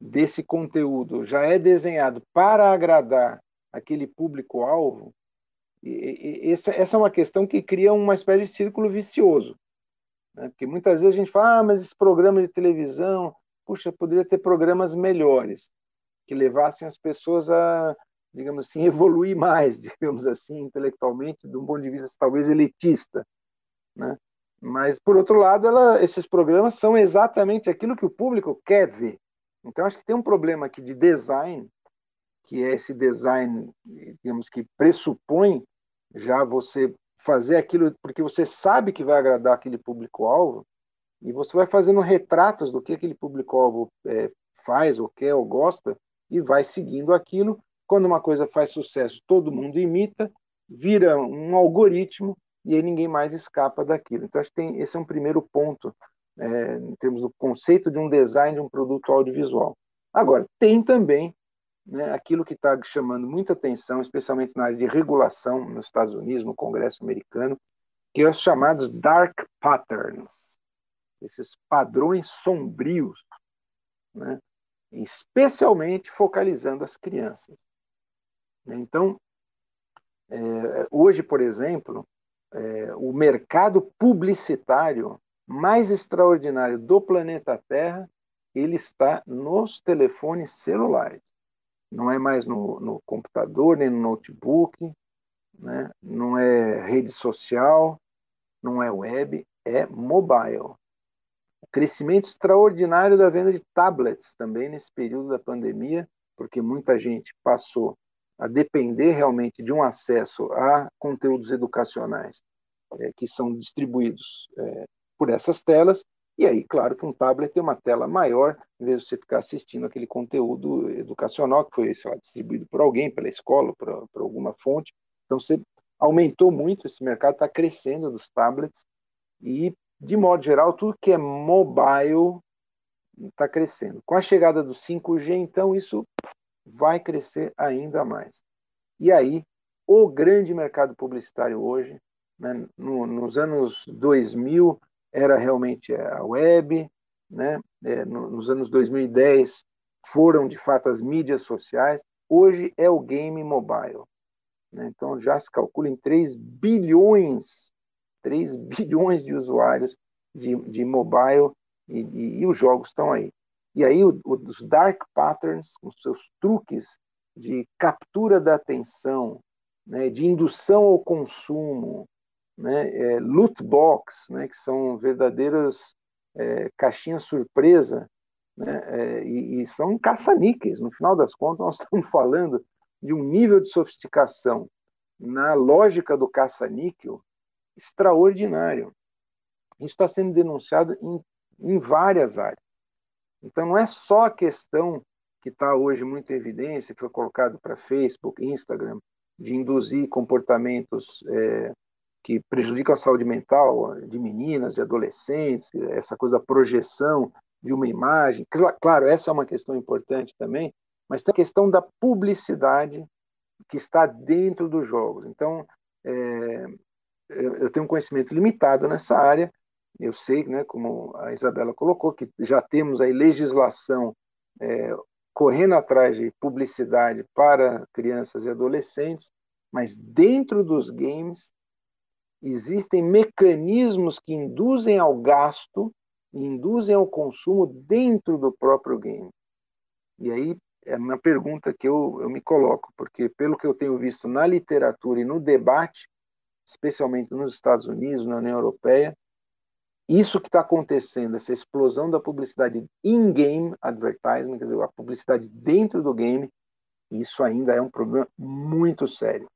desse conteúdo já é desenhado para agradar aquele público-alvo, essa é uma questão que cria uma espécie de círculo vicioso. Né? Porque muitas vezes a gente fala, ah, mas esse programa de televisão, puxa, poderia ter programas melhores, que levassem as pessoas a, digamos assim, evoluir mais, digamos assim, intelectualmente, de um ponto de vista talvez elitista. Né? Mas, por outro lado, ela, esses programas são exatamente aquilo que o público quer ver. Então, acho que tem um problema aqui de design que é esse design, digamos que pressupõe já você fazer aquilo porque você sabe que vai agradar aquele público-alvo e você vai fazendo retratos do que aquele público-alvo é, faz, ou quer, ou gosta e vai seguindo aquilo. Quando uma coisa faz sucesso, todo mundo imita, vira um algoritmo e aí ninguém mais escapa daquilo. Então, acho que tem, esse é um primeiro ponto é, em termos do conceito de um design de um produto audiovisual. Agora, tem também né, aquilo que está chamando muita atenção, especialmente na área de regulação nos Estados Unidos, no Congresso americano, que é os chamados dark patterns, esses padrões sombrios, né, especialmente focalizando as crianças. Então, é, hoje, por exemplo, é, o mercado publicitário mais extraordinário do planeta Terra, ele está nos telefones celulares não é mais no, no computador, nem no notebook, né? não é rede social, não é web, é mobile. O crescimento extraordinário da venda de tablets também nesse período da pandemia, porque muita gente passou a depender realmente de um acesso a conteúdos educacionais é, que são distribuídos é, por essas telas e aí, claro que um tablet tem uma tela maior, em vez de você ficar assistindo aquele conteúdo educacional que foi lá, distribuído por alguém, pela escola, por, por alguma fonte. Então, você aumentou muito, esse mercado está crescendo dos tablets e, de modo geral, tudo que é mobile está crescendo. Com a chegada do 5G, então, isso vai crescer ainda mais. E aí, o grande mercado publicitário hoje, né, no, nos anos 2000, era realmente a web, né, é, no, nos anos 2010 foram de fato as mídias sociais, hoje é o game mobile. Né? Então já se calcula em 3 bilhões, 3 bilhões de usuários de, de mobile e, e, e, os jogos estão aí. E aí o, os dark patterns, com seus truques de captura da atenção, né, de indução ao consumo, né, é, loot box, né, que são verdadeiras é, caixinhas surpresa, né, é, e, e, são caça-níqueis. No final das contas, nós estamos falando de um nível de sofisticação na lógica do caça-níquel extraordinário. Isso está sendo denunciado em, em várias áreas. Então, não é só a questão que está hoje muito em evidência, que foi colocado para Facebook, Instagram, de induzir comportamentos é, que prejudicam a saúde mental de meninas, de adolescentes, essa coisa da projeção de uma imagem. Claro, essa é uma questão importante também, mas tem a questão da publicidade que está dentro dos jogos. Então, é, eu tenho um conhecimento limitado nessa área. Eu sei, né, como a Isabela colocou, que já temos aí legislação é, correndo atrás de publicidade para crianças e adolescentes, mas dentro dos games existem mecanismos que induzem ao gasto, induzem ao consumo dentro do próprio game. E aí é uma pergunta que eu, eu me coloco, porque pelo que eu tenho visto na literatura e no debate, especialmente nos Estados Unidos, na União Europeia, isso que está acontecendo, essa explosão da publicidade in-game advertising, quer dizer, a publicidade dentro do game, isso ainda é um problema muito sério,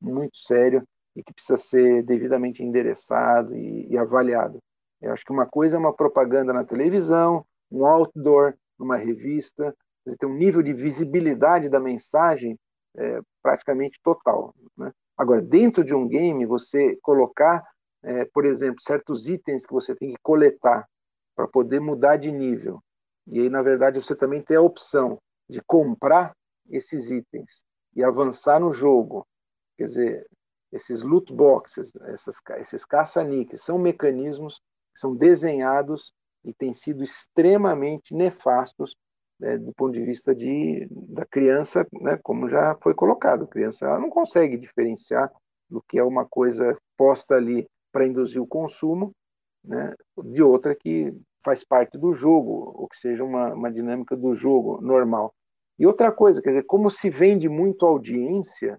muito sério e que precisa ser devidamente endereçado e, e avaliado. Eu acho que uma coisa é uma propaganda na televisão, um outdoor, numa revista, você tem um nível de visibilidade da mensagem é, praticamente total. Né? Agora, dentro de um game, você colocar, é, por exemplo, certos itens que você tem que coletar para poder mudar de nível. E aí, na verdade, você também tem a opção de comprar esses itens e avançar no jogo. Quer dizer, esses loot boxes, essas, esses caça-níqueis, são mecanismos que são desenhados e têm sido extremamente nefastos né, do ponto de vista de, da criança, né, como já foi colocado, a criança ela não consegue diferenciar do que é uma coisa posta ali para induzir o consumo, né, de outra que faz parte do jogo, ou que seja uma, uma dinâmica do jogo normal. E outra coisa, quer dizer, como se vende muito audiência,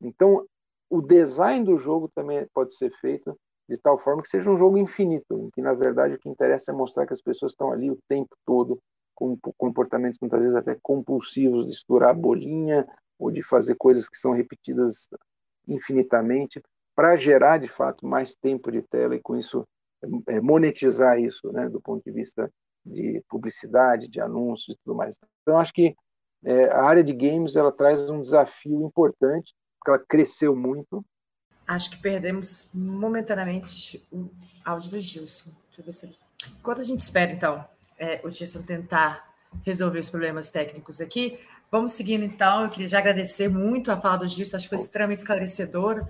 então o design do jogo também pode ser feito de tal forma que seja um jogo infinito, em que na verdade o que interessa é mostrar que as pessoas estão ali o tempo todo com comportamentos muitas vezes até compulsivos de estourar bolinha ou de fazer coisas que são repetidas infinitamente para gerar de fato mais tempo de tela e com isso é, monetizar isso, né, do ponto de vista de publicidade, de anúncios e tudo mais. Então acho que é, a área de games ela traz um desafio importante porque ela cresceu muito. Acho que perdemos momentaneamente o áudio do Gilson. Deixa eu ver se ele... Enquanto a gente espera, então, é, o Gilson tentar resolver os problemas técnicos aqui. Vamos seguindo então. Eu queria já agradecer muito a fala do Gilson, acho que foi extremamente esclarecedor.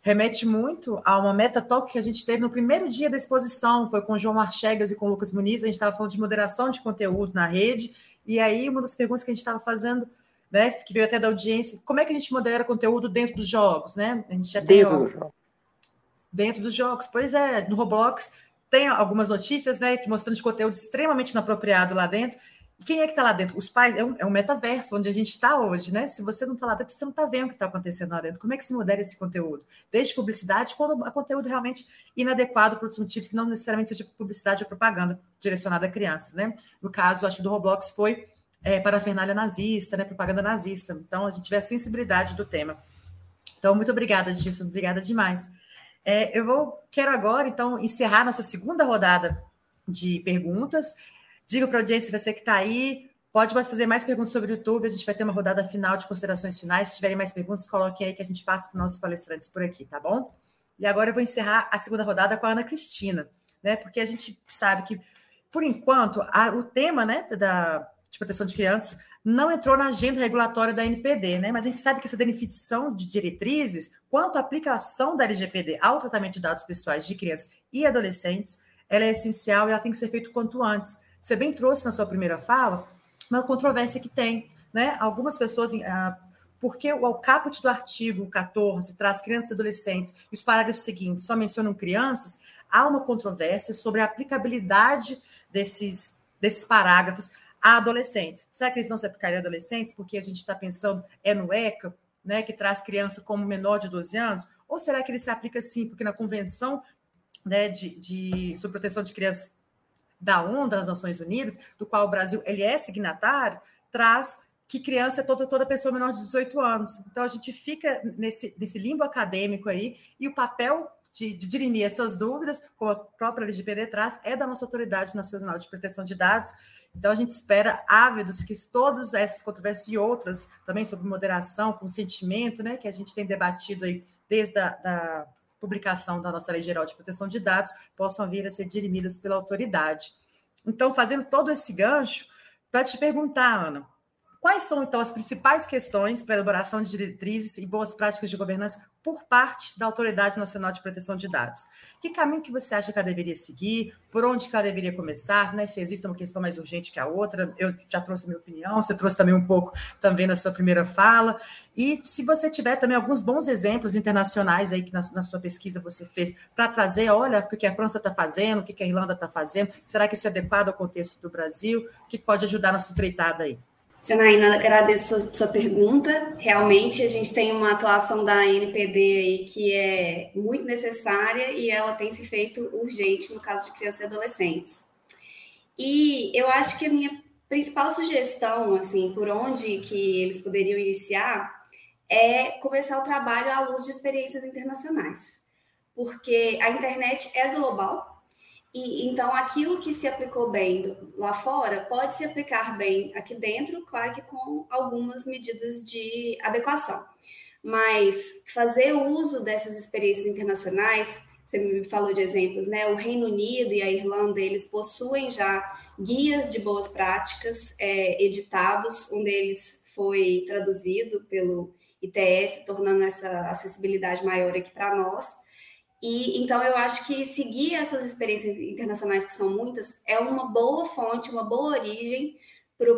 Remete muito a uma meta talk que a gente teve no primeiro dia da exposição, foi com o João Marchegas e com o Lucas Muniz. A gente estava falando de moderação de conteúdo na rede, e aí uma das perguntas que a gente estava fazendo, né, que veio até da audiência, como é que a gente modera conteúdo dentro dos jogos, né? A gente já dentro tem. Ó, do dentro dos jogos, pois é, no Roblox tem algumas notícias, né, mostrando de conteúdo extremamente inapropriado lá dentro. E quem é que está lá dentro? Os pais, é um, é um metaverso onde a gente está hoje, né? Se você não está lá dentro, você não está vendo o que está acontecendo lá dentro. Como é que se modera esse conteúdo? Desde publicidade, quando é conteúdo realmente inadequado para outros motivos, que não necessariamente seja publicidade ou propaganda direcionada a crianças, né? No caso, acho que do Roblox foi é, para a Fernalha nazista, né? Propaganda nazista. Então, a gente a sensibilidade do tema. Então, muito obrigada, Gilson. Obrigada demais. É, eu vou, quero agora, então, encerrar nossa segunda rodada de perguntas. Diga para a audiência, você que está aí, pode fazer mais perguntas sobre o YouTube. A gente vai ter uma rodada final de considerações finais. Se tiverem mais perguntas, coloquem aí que a gente passa para os nossos palestrantes por aqui, tá bom? E agora eu vou encerrar a segunda rodada com a Ana Cristina, né? Porque a gente sabe que, por enquanto, a, o tema né, da, de proteção de crianças não entrou na agenda regulatória da NPD, né? Mas a gente sabe que essa definição de diretrizes, quanto à aplicação da LGPD ao tratamento de dados pessoais de crianças e adolescentes, ela é essencial e ela tem que ser feita quanto antes. Você bem trouxe na sua primeira fala uma controvérsia que tem, né? Algumas pessoas, ah, porque o caput do artigo 14 traz crianças e adolescentes e os parágrafos seguintes só mencionam crianças, há uma controvérsia sobre a aplicabilidade desses, desses parágrafos a adolescentes. Será que eles não se aplicariam a adolescentes porque a gente está pensando é no ECA, né, que traz criança como menor de 12 anos? Ou será que ele se aplica sim, porque na Convenção né, de, de sobre proteção de crianças da ONU, das Nações Unidas, do qual o Brasil ele é signatário, traz que criança é toda, toda pessoa menor de 18 anos. Então, a gente fica nesse, nesse limbo acadêmico aí, e o papel de, de dirimir essas dúvidas, como a própria LGPD traz, é da nossa Autoridade Nacional de Proteção de Dados. Então, a gente espera, ávidos, que todas essas controvérsias e outras, também sobre moderação, consentimento, né, que a gente tem debatido aí desde a da publicação da nossa Lei Geral de Proteção de Dados, possam vir a ser dirimidas pela autoridade. Então, fazendo todo esse gancho, para te perguntar, Ana, Quais são, então, as principais questões para a elaboração de diretrizes e boas práticas de governança por parte da Autoridade Nacional de Proteção de Dados? Que caminho que você acha que ela deveria seguir? Por onde que ela deveria começar? Né? Se existe uma questão mais urgente que a outra? Eu já trouxe a minha opinião, você trouxe também um pouco também na sua primeira fala. E se você tiver também alguns bons exemplos internacionais aí que na, na sua pesquisa você fez para trazer, olha, o que a França está fazendo, o que a Irlanda está fazendo, será que isso é adequado ao contexto do Brasil? O que pode ajudar a nossa empreitada aí? Janaína, agradeço a sua, pergunta. Realmente, a gente tem uma atuação da NPD aí que é muito necessária e ela tem se feito urgente no caso de crianças e adolescentes. E eu acho que a minha principal sugestão, assim, por onde que eles poderiam iniciar, é começar o trabalho à luz de experiências internacionais. Porque a internet é global, e então aquilo que se aplicou bem lá fora pode se aplicar bem aqui dentro, claro que com algumas medidas de adequação. Mas fazer uso dessas experiências internacionais, você me falou de exemplos, né? O Reino Unido e a Irlanda, eles possuem já guias de boas práticas é, editados, um deles foi traduzido pelo ITS, tornando essa acessibilidade maior aqui para nós. E então eu acho que seguir essas experiências internacionais, que são muitas, é uma boa fonte, uma boa origem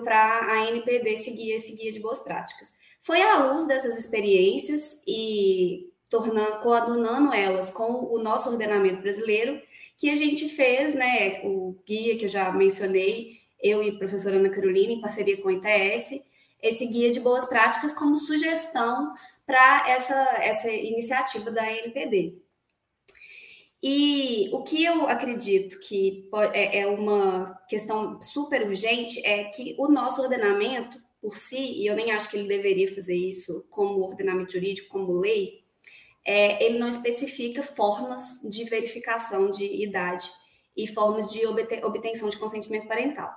para a NPD seguir esse guia de boas práticas. Foi à luz dessas experiências e tornando, coadunando elas com o nosso ordenamento brasileiro que a gente fez, né, o guia que eu já mencionei, eu e a professora Ana Carolina, em parceria com o ITS, esse guia de boas práticas como sugestão para essa, essa iniciativa da NPD. E o que eu acredito que é, é uma questão super urgente é que o nosso ordenamento, por si, e eu nem acho que ele deveria fazer isso como ordenamento jurídico, como lei, é, ele não especifica formas de verificação de idade e formas de obtenção de consentimento parental.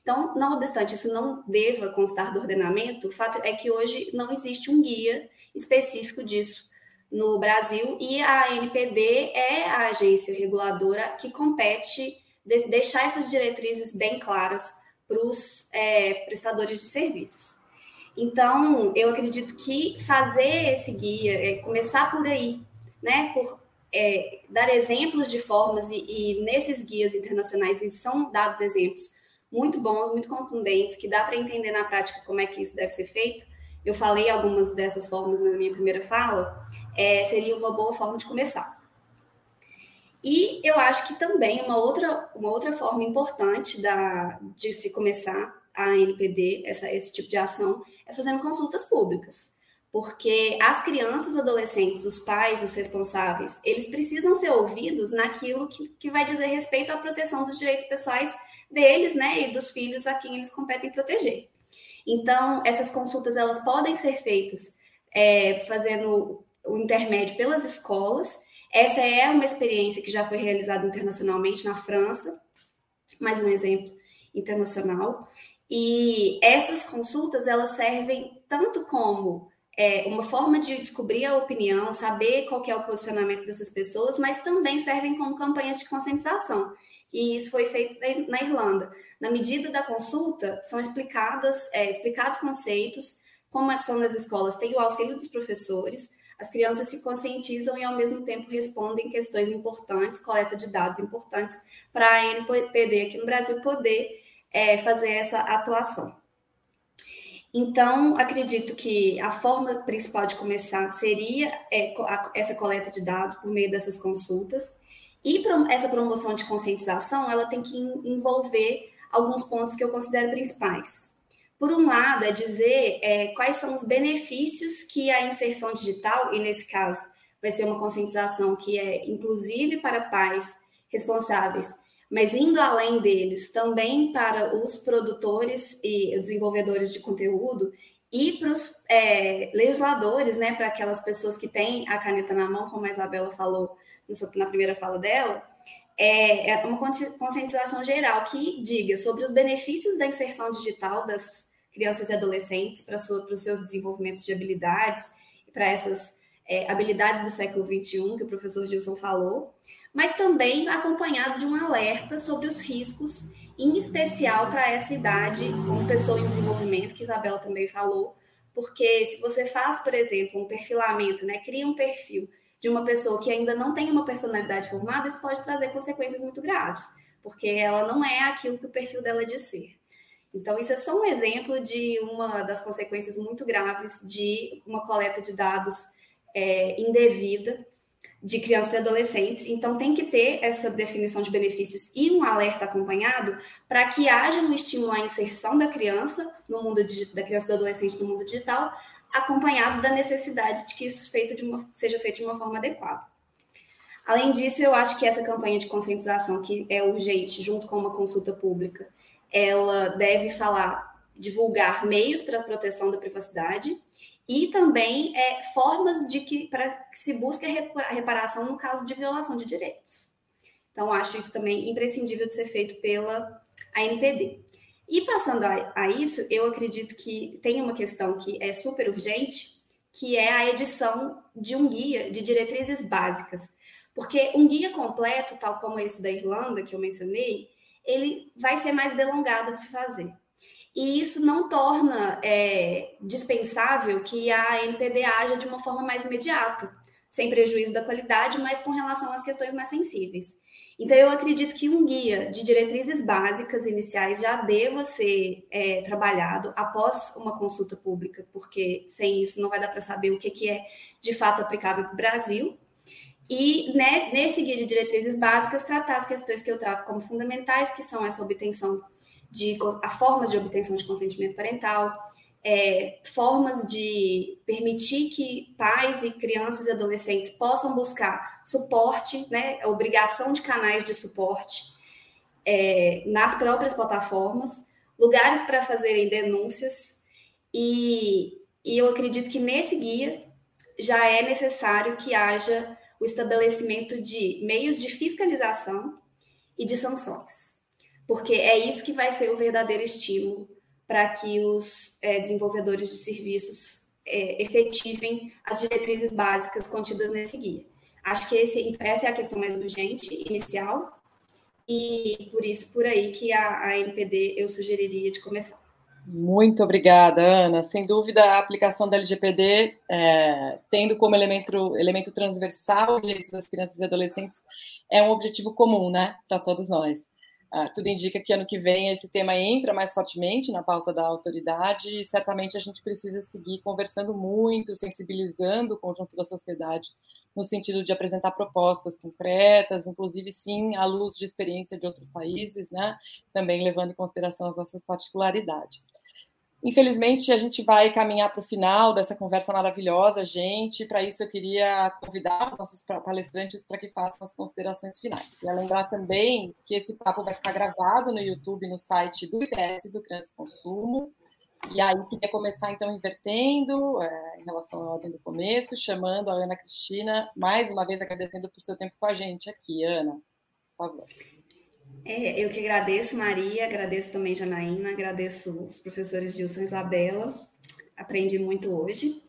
Então, não obstante isso não deva constar do ordenamento, o fato é que hoje não existe um guia específico disso no Brasil e a NPD é a agência reguladora que compete de deixar essas diretrizes bem claras para os é, prestadores de serviços. Então, eu acredito que fazer esse guia, é, começar por aí, né, por é, dar exemplos de formas, e, e nesses guias internacionais são dados exemplos muito bons, muito contundentes, que dá para entender na prática como é que isso deve ser feito. Eu falei algumas dessas formas na minha primeira fala, é, seria uma boa forma de começar. E eu acho que também uma outra, uma outra forma importante da, de se começar a NPD, essa, esse tipo de ação, é fazendo consultas públicas. Porque as crianças, adolescentes, os pais, os responsáveis, eles precisam ser ouvidos naquilo que, que vai dizer respeito à proteção dos direitos pessoais deles, né, e dos filhos a quem eles competem proteger. Então, essas consultas, elas podem ser feitas é, fazendo o intermédio pelas escolas. Essa é uma experiência que já foi realizada internacionalmente na França, mais um exemplo internacional. E essas consultas elas servem tanto como é, uma forma de descobrir a opinião, saber qual é o posicionamento dessas pessoas, mas também servem como campanhas de conscientização, e isso foi feito na Irlanda. Na medida da consulta, são explicadas, é, explicados conceitos, como são nas escolas, tem o auxílio dos professores, as crianças se conscientizam e, ao mesmo tempo, respondem questões importantes, coleta de dados importantes para a NPD aqui no Brasil poder é, fazer essa atuação. Então, acredito que a forma principal de começar seria é, essa coleta de dados por meio dessas consultas. E essa promoção de conscientização, ela tem que envolver alguns pontos que eu considero principais. Por um lado, é dizer é, quais são os benefícios que a inserção digital, e nesse caso vai ser uma conscientização que é inclusive para pais responsáveis, mas indo além deles, também para os produtores e desenvolvedores de conteúdo e para os é, legisladores, né, para aquelas pessoas que têm a caneta na mão, como a Isabela falou na primeira fala dela, é, é uma conscientização geral que diga sobre os benefícios da inserção digital das crianças e adolescentes para, os seus desenvolvimentos de habilidades e para essas é, habilidades do século XXI que o professor Gilson falou, mas também acompanhado de um alerta sobre os riscos, em especial para essa idade, como pessoa em desenvolvimento, que Isabela também falou, porque se você faz, por exemplo, um perfilamento, né, cria um perfil de uma pessoa que ainda não tem uma personalidade formada, isso pode trazer consequências muito graves, porque ela não é aquilo que o perfil dela de ser. Então, isso é só um exemplo de uma das consequências muito graves de uma coleta de dados é, indevida de crianças e adolescentes. Então, tem que ter essa definição de benefícios e um alerta acompanhado para que haja um estímulo à inserção da criança no mundo da criança e do adolescente no mundo digital, acompanhado da necessidade de que isso feito uma, seja feito de uma forma adequada. Além disso, eu acho que essa campanha de conscientização, que é urgente, junto com uma consulta pública, ela deve falar, divulgar meios para a proteção da privacidade e também é, formas de que para que se busque a reparação no caso de violação de direitos. Então, acho isso também imprescindível de ser feito pela ANPD. E passando a, a isso, eu acredito que tem uma questão que é super urgente, que é a edição de um guia de diretrizes básicas. Porque um guia completo, tal como esse da Irlanda, que eu mencionei, ele vai ser mais delongado de se fazer. E isso não torna é, dispensável que a NPD haja de uma forma mais imediata, sem prejuízo da qualidade, mas com relação às questões mais sensíveis. Então, eu acredito que um guia de diretrizes básicas iniciais já deva ser é, trabalhado após uma consulta pública, porque sem isso não vai dar para saber o que, que é de fato aplicável para o Brasil. E né, nesse guia de diretrizes básicas, tratar as questões que eu trato como fundamentais, que são essa obtenção de a formas de obtenção de consentimento parental, é, formas de permitir que pais e crianças e adolescentes possam buscar suporte, né, obrigação de canais de suporte é, nas próprias plataformas, lugares para fazerem denúncias, e, e eu acredito que nesse guia já é necessário que haja o estabelecimento de meios de fiscalização e de sanções, porque é isso que vai ser o verdadeiro estímulo para que os é, desenvolvedores de serviços é, efetivem as diretrizes básicas contidas nesse guia. Acho que esse, essa é a questão mais urgente, inicial, e por isso, por aí que a, a NPD eu sugeriria de começar. Muito obrigada, Ana. Sem dúvida, a aplicação da LGPD, é, tendo como elemento, elemento transversal os direitos das crianças e adolescentes, é um objetivo comum, né, para todos nós. Ah, tudo indica que ano que vem esse tema entra mais fortemente na pauta da autoridade e certamente a gente precisa seguir conversando muito, sensibilizando o conjunto da sociedade no sentido de apresentar propostas concretas, inclusive sim à luz de experiência de outros países, né? Também levando em consideração as nossas particularidades. Infelizmente, a gente vai caminhar para o final dessa conversa maravilhosa, gente. Para isso, eu queria convidar os nossos palestrantes para que façam as considerações finais. Queria lembrar também que esse papo vai ficar gravado no YouTube, no site do IPS, do Criança Consumo. E aí, queria começar, então, invertendo é, em relação à ordem do começo, chamando a Ana Cristina, mais uma vez agradecendo por seu tempo com a gente aqui. Ana, por favor. É, eu que agradeço, Maria, agradeço também, Janaína, agradeço os professores Gilson e Isabela, aprendi muito hoje.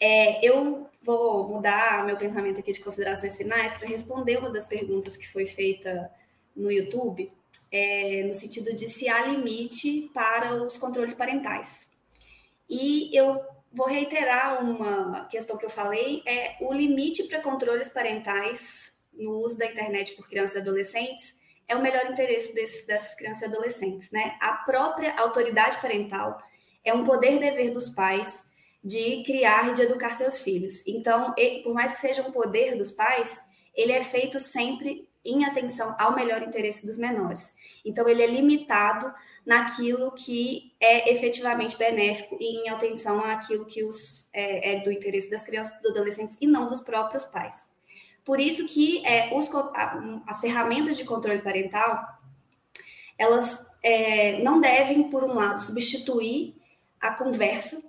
É, eu vou mudar meu pensamento aqui de considerações finais para responder uma das perguntas que foi feita no YouTube, é, no sentido de se há limite para os controles parentais. E eu vou reiterar uma questão que eu falei, é o limite para controles parentais no uso da internet por crianças e adolescentes é o melhor interesse desse, dessas crianças e adolescentes, né? A própria autoridade parental é um poder-dever dos pais de criar e de educar seus filhos. Então, por mais que seja um poder dos pais, ele é feito sempre em atenção ao melhor interesse dos menores. Então, ele é limitado naquilo que é efetivamente benéfico e em atenção àquilo que os, é, é do interesse das crianças e dos adolescentes e não dos próprios pais. Por isso que é, os, as ferramentas de controle parental, elas é, não devem, por um lado, substituir a conversa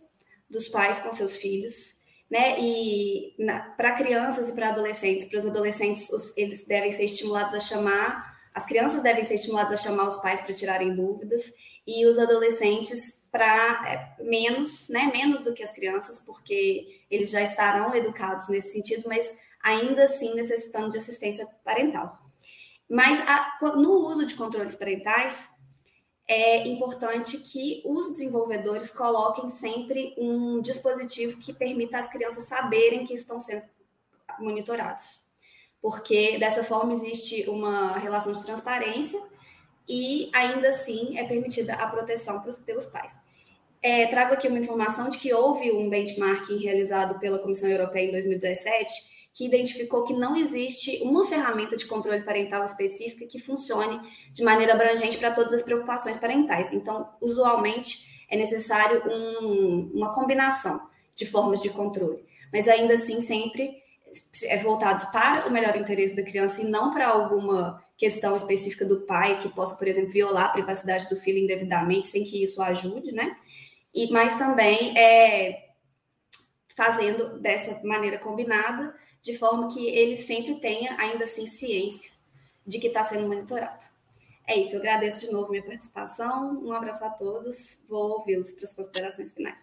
dos pais com seus filhos, né? E para crianças e para adolescentes, para os adolescentes, os, eles devem ser estimulados a chamar, as crianças devem ser estimuladas a chamar os pais para tirarem dúvidas e os adolescentes para é, menos, né? Menos do que as crianças, porque eles já estarão educados nesse sentido, mas ainda assim necessitando de assistência parental. Mas a, no uso de controles parentais, é importante que os desenvolvedores coloquem sempre um dispositivo que permita às crianças saberem que estão sendo monitoradas. Porque dessa forma existe uma relação de transparência e ainda assim é permitida a proteção pelos pais. É, trago aqui uma informação de que houve um benchmarking realizado pela Comissão Europeia em 2017 que identificou que não existe uma ferramenta de controle parental específica que funcione de maneira abrangente para todas as preocupações parentais. Então, usualmente, é necessário um, uma combinação de formas de controle, mas ainda assim, sempre é voltados para o melhor interesse da criança e não para alguma questão específica do pai que possa, por exemplo, violar a privacidade do filho indevidamente, sem que isso ajude, né? E, mas também é, fazendo dessa maneira combinada de forma que ele sempre tenha, ainda assim, ciência de que está sendo monitorado. É isso, eu agradeço de novo minha participação, um abraço a todos, vou ouvi-los para as considerações finais.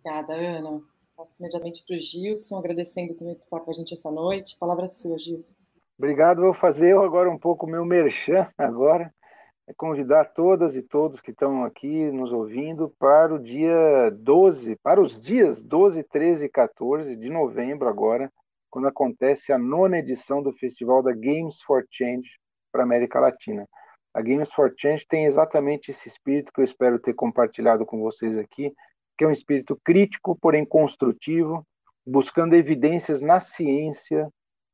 Obrigada, Ana. Passo imediatamente para o Gilson, agradecendo também por estar com a gente essa noite. Palavra sua, Gilson. Obrigado, vou fazer eu agora um pouco o meu merchan agora, é convidar todas e todos que estão aqui nos ouvindo para o dia 12, para os dias 12, 13 e 14 de novembro agora, quando acontece a nona edição do festival da Games for Change para América Latina. A Games for Change tem exatamente esse espírito que eu espero ter compartilhado com vocês aqui, que é um espírito crítico, porém construtivo, buscando evidências na ciência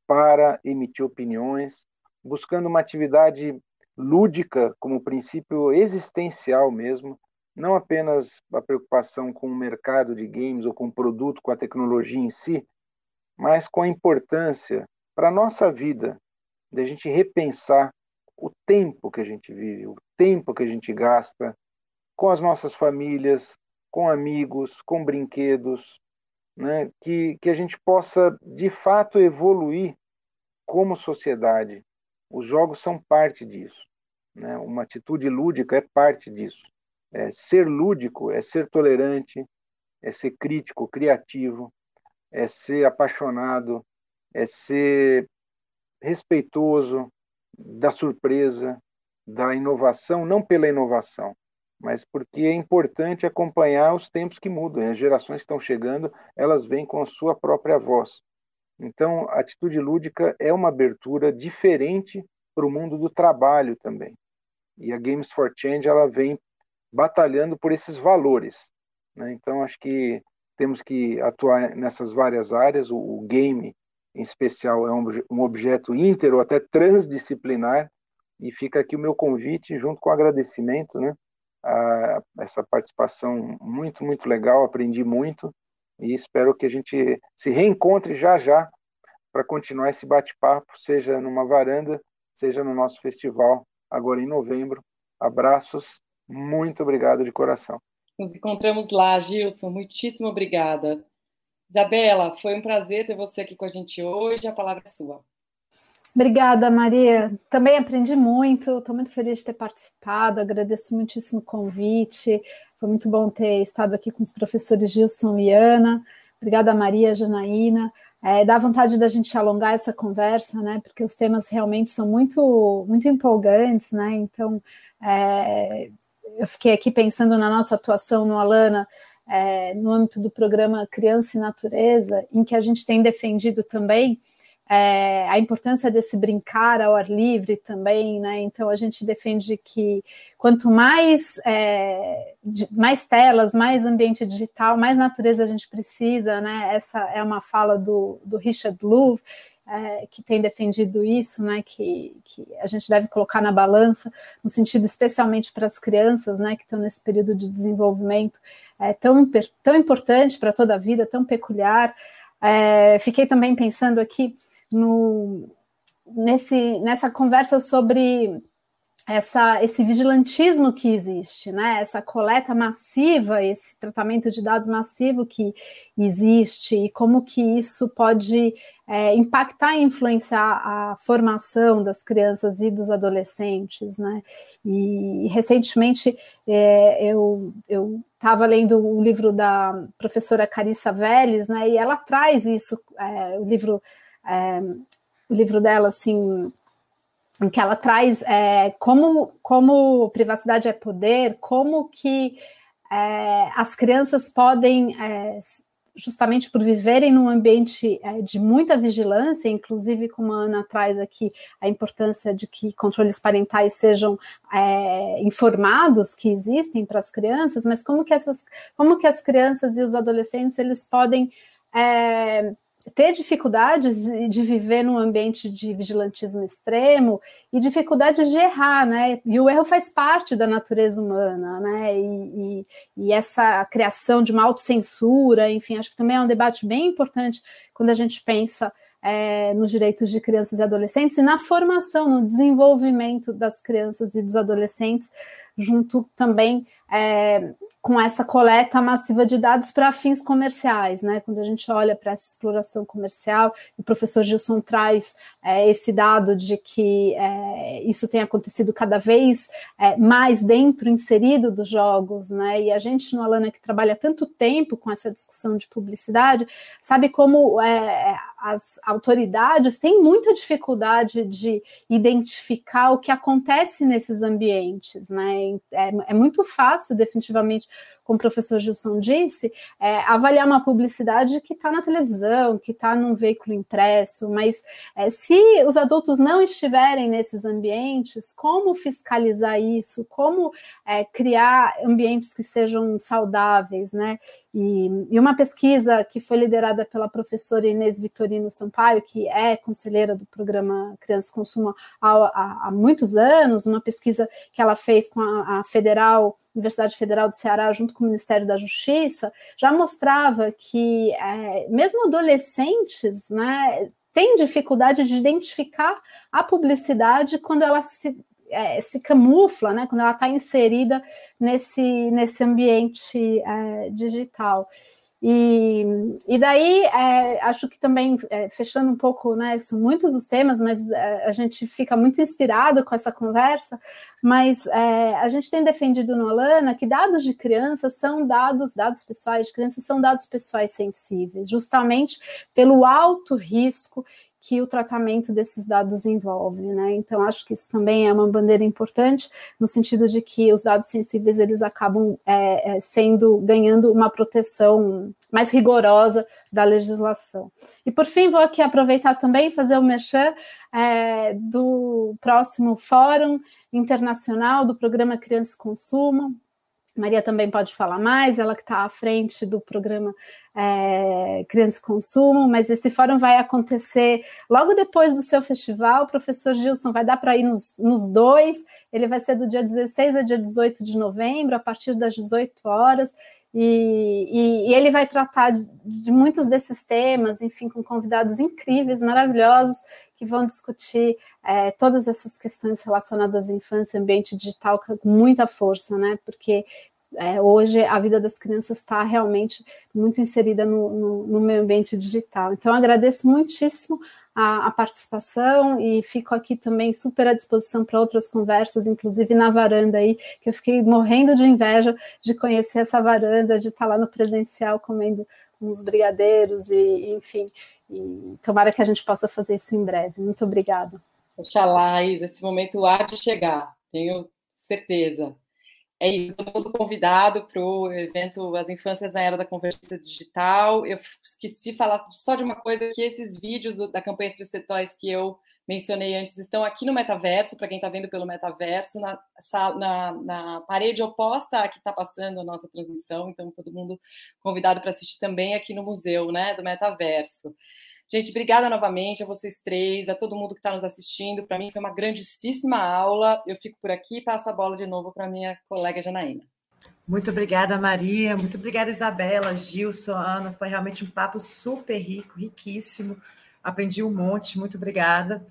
para emitir opiniões, buscando uma atividade lúdica como princípio existencial mesmo, não apenas a preocupação com o mercado de games ou com o produto, com a tecnologia em si, mas com a importância para a nossa vida de a gente repensar o tempo que a gente vive, o tempo que a gente gasta com as nossas famílias, com amigos, com brinquedos, né? que, que a gente possa de fato evoluir como sociedade. Os jogos são parte disso. Né? Uma atitude lúdica é parte disso. É, ser lúdico é ser tolerante, é ser crítico, criativo, é ser apaixonado, é ser respeitoso da surpresa, da inovação, não pela inovação, mas porque é importante acompanhar os tempos que mudam. As gerações estão chegando, elas vêm com a sua própria voz. Então, a atitude lúdica é uma abertura diferente para o mundo do trabalho também. E a Games for Change ela vem batalhando por esses valores. Né? Então, acho que temos que atuar nessas várias áreas. O, o game, em especial, é um, um objeto inter ou até transdisciplinar, e fica aqui o meu convite, junto com o agradecimento, né, a essa participação muito, muito legal, aprendi muito, e espero que a gente se reencontre já já para continuar esse bate-papo, seja numa varanda, seja no nosso festival, agora em novembro. Abraços, muito obrigado de coração. Nos encontramos lá, Gilson. Muitíssimo obrigada. Isabela, foi um prazer ter você aqui com a gente hoje. A palavra é sua. Obrigada, Maria. Também aprendi muito, estou muito feliz de ter participado, agradeço muitíssimo o convite. Foi muito bom ter estado aqui com os professores Gilson e Ana. Obrigada, Maria, Janaína. É, dá vontade da gente alongar essa conversa, né? Porque os temas realmente são muito, muito empolgantes, né? Então, é, eu fiquei aqui pensando na nossa atuação no Alana, é, no âmbito do programa Criança e Natureza, em que a gente tem defendido também é, a importância desse brincar ao ar livre também, né? Então a gente defende que quanto mais é, mais telas, mais ambiente digital, mais natureza a gente precisa, né? Essa é uma fala do, do Richard Louv, é, que tem defendido isso, né, que, que, a gente deve colocar na balança, no sentido especialmente para as crianças, né, que estão nesse período de desenvolvimento é, tão, tão importante para toda a vida, tão peculiar. É, fiquei também pensando aqui no, nesse, nessa conversa sobre essa, esse vigilantismo que existe, né? essa coleta massiva, esse tratamento de dados massivo que existe e como que isso pode é, impactar e influenciar a formação das crianças e dos adolescentes. Né? E recentemente é, eu estava lendo o livro da professora Carissa Vélez, né? e ela traz isso, é, o livro é, o livro dela, assim, em que ela traz é, como, como privacidade é poder, como que é, as crianças podem, é, justamente por viverem num ambiente é, de muita vigilância, inclusive como a Ana traz aqui a importância de que controles parentais sejam é, informados que existem para as crianças, mas como que essas, como que as crianças e os adolescentes eles podem é, ter dificuldades de, de, viver num ambiente de vigilantismo extremo e dificuldades de errar, né? E o erro faz parte da natureza humana, né? E, e, e essa criação de uma autocensura, enfim, acho que também é um debate bem importante quando a gente pensa é, nos direitos de crianças e adolescentes e na formação, no desenvolvimento das crianças e dos adolescentes, junto também é, com essa coleta massiva de dados para fins comerciais, né? Quando a gente olha para essa exploração comercial, o professor Gilson traz é, esse dado de que é, isso tem acontecido cada vez é, mais dentro, inserido dos jogos, né? E a gente no Alana que trabalha tanto tempo com essa discussão de publicidade, sabe como é, as autoridades têm muita dificuldade de identificar o que acontece nesses ambientes, né? É, é muito fácil, definitivamente, como o professor Gilson disse, é, avaliar uma publicidade que está na televisão, que está num veículo impresso, mas é, se os adultos não estiverem nesses ambientes, como fiscalizar isso? Como é, criar ambientes que sejam saudáveis, né? E, e, uma pesquisa que foi liderada pela professora Inês Vitorino Sampaio, que é conselheira do programa Criança Consumo há, há, há muitos anos, uma pesquisa que ela fez com a, a Federal Universidade Federal do Ceará, junto com o Ministério da Justiça, já mostrava que é, mesmo adolescentes né, têm dificuldade de identificar a publicidade quando ela se, é, se camufla, né, quando ela está inserida nesse, nesse ambiente é, digital. E, e daí, é, acho que também, é, fechando um pouco, né, são muitos os temas, mas é, a gente fica muito inspirado com essa conversa, mas é, a gente tem defendido no Alana que dados de crianças são dados, dados pessoais de crianças são dados pessoais sensíveis, justamente pelo alto risco que o tratamento desses dados envolve, né? Então acho que isso também é uma bandeira importante no sentido de que os dados sensíveis eles acabam é, é, sendo ganhando uma proteção mais rigorosa da legislação. E por fim vou aqui aproveitar também fazer o merchan é, do próximo Fórum Internacional do Programa Criança e Consumo, Maria também pode falar mais, ela que está à frente do programa é, e Consumo, mas esse fórum vai acontecer logo depois do seu festival. O professor Gilson vai dar para ir nos, nos, dois, ele vai ser do dia 16 a dia 18 de novembro, a partir das 18 horas. E, e, e, ele vai tratar de muitos desses temas, enfim, com convidados incríveis, maravilhosos, que vão discutir é, todas essas questões relacionadas à infância e ambiente digital com muita força, né? Porque é, hoje a vida das crianças está realmente muito inserida no, no, no, meio ambiente digital. Então, agradeço muitíssimo a, a, participação e fico aqui também super à disposição para outras conversas, inclusive na varanda aí, que eu fiquei morrendo de inveja de conhecer essa varanda, de estar lá no presencial comendo uns brigadeiros e, enfim, e tomara que a gente possa fazer isso em breve. Muito obrigada. Oxalá, Isa, esse momento há de chegar, tenho certeza. É isso, todo mundo convidado para o evento As Infâncias na Era da Convergência Digital. Eu esqueci de falar só de uma coisa, que esses vídeos da campanha Entre os que eu mencionei antes estão aqui no metaverso, para quem está vendo pelo metaverso, na, na, na parede oposta a que está passando a nossa transmissão, então todo mundo convidado para assistir também aqui no museu né, do metaverso. Gente, obrigada novamente a vocês três, a todo mundo que está nos assistindo. Para mim foi uma grandíssima aula. Eu fico por aqui e passo a bola de novo para minha colega Janaína. Muito obrigada, Maria. Muito obrigada, Isabela, Gilson, Ana. Foi realmente um papo super rico, riquíssimo. Aprendi um monte. Muito obrigada.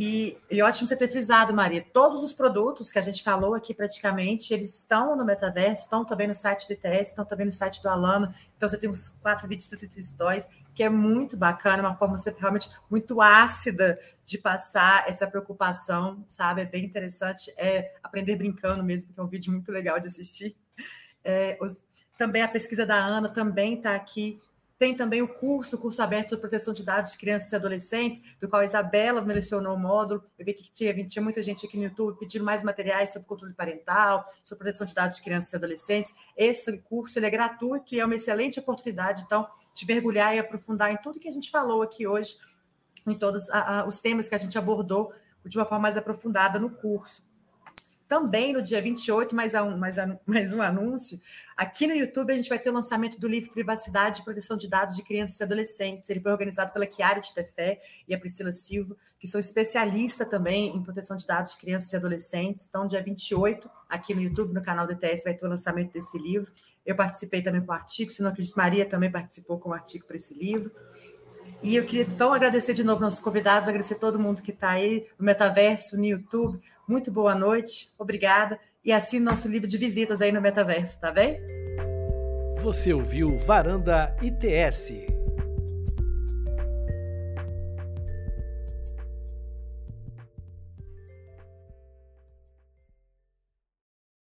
E, e, ótimo você ter frisado, Maria. Todos os produtos que a gente falou aqui praticamente, eles estão no metaverso, estão também no site do ITS, estão também no site do Alano. Então, você tem uns quatro vídeos do Stories, que é muito bacana, uma forma você realmente muito ácida de passar essa preocupação, sabe? É bem interessante. É aprender brincando mesmo, que é um vídeo muito legal de assistir. É, os, também a pesquisa da Ana também está aqui tem também o curso, o curso aberto sobre proteção de dados de crianças e adolescentes, do qual a Isabela mencionou o módulo. Eu vi que tinha, tinha muita gente aqui no YouTube pedindo mais materiais sobre controle parental, sobre proteção de dados de crianças e adolescentes. Esse curso ele é gratuito e é uma excelente oportunidade, então, de mergulhar e aprofundar em tudo que a gente falou aqui hoje, em todos a, a, os temas que a gente abordou de uma forma mais aprofundada no curso. Também no dia 28, mais um, mais, mais um anúncio. Aqui no YouTube, a gente vai ter o lançamento do livro Privacidade e Proteção de Dados de Crianças e Adolescentes. Ele foi organizado pela Chiara de Tefé e a Priscila Silva, que são especialistas também em proteção de dados de crianças e adolescentes. Então, dia 28, aqui no YouTube, no canal do ETS, vai ter o lançamento desse livro. Eu participei também com o artigo, se não acredito, Maria também participou com o artigo para esse livro. E eu queria então agradecer de novo nossos convidados, agradecer todo mundo que está aí no metaverso, no YouTube. Muito boa noite, obrigada. E assine nosso livro de visitas aí no metaverso, tá bem? Você ouviu Varanda ITS.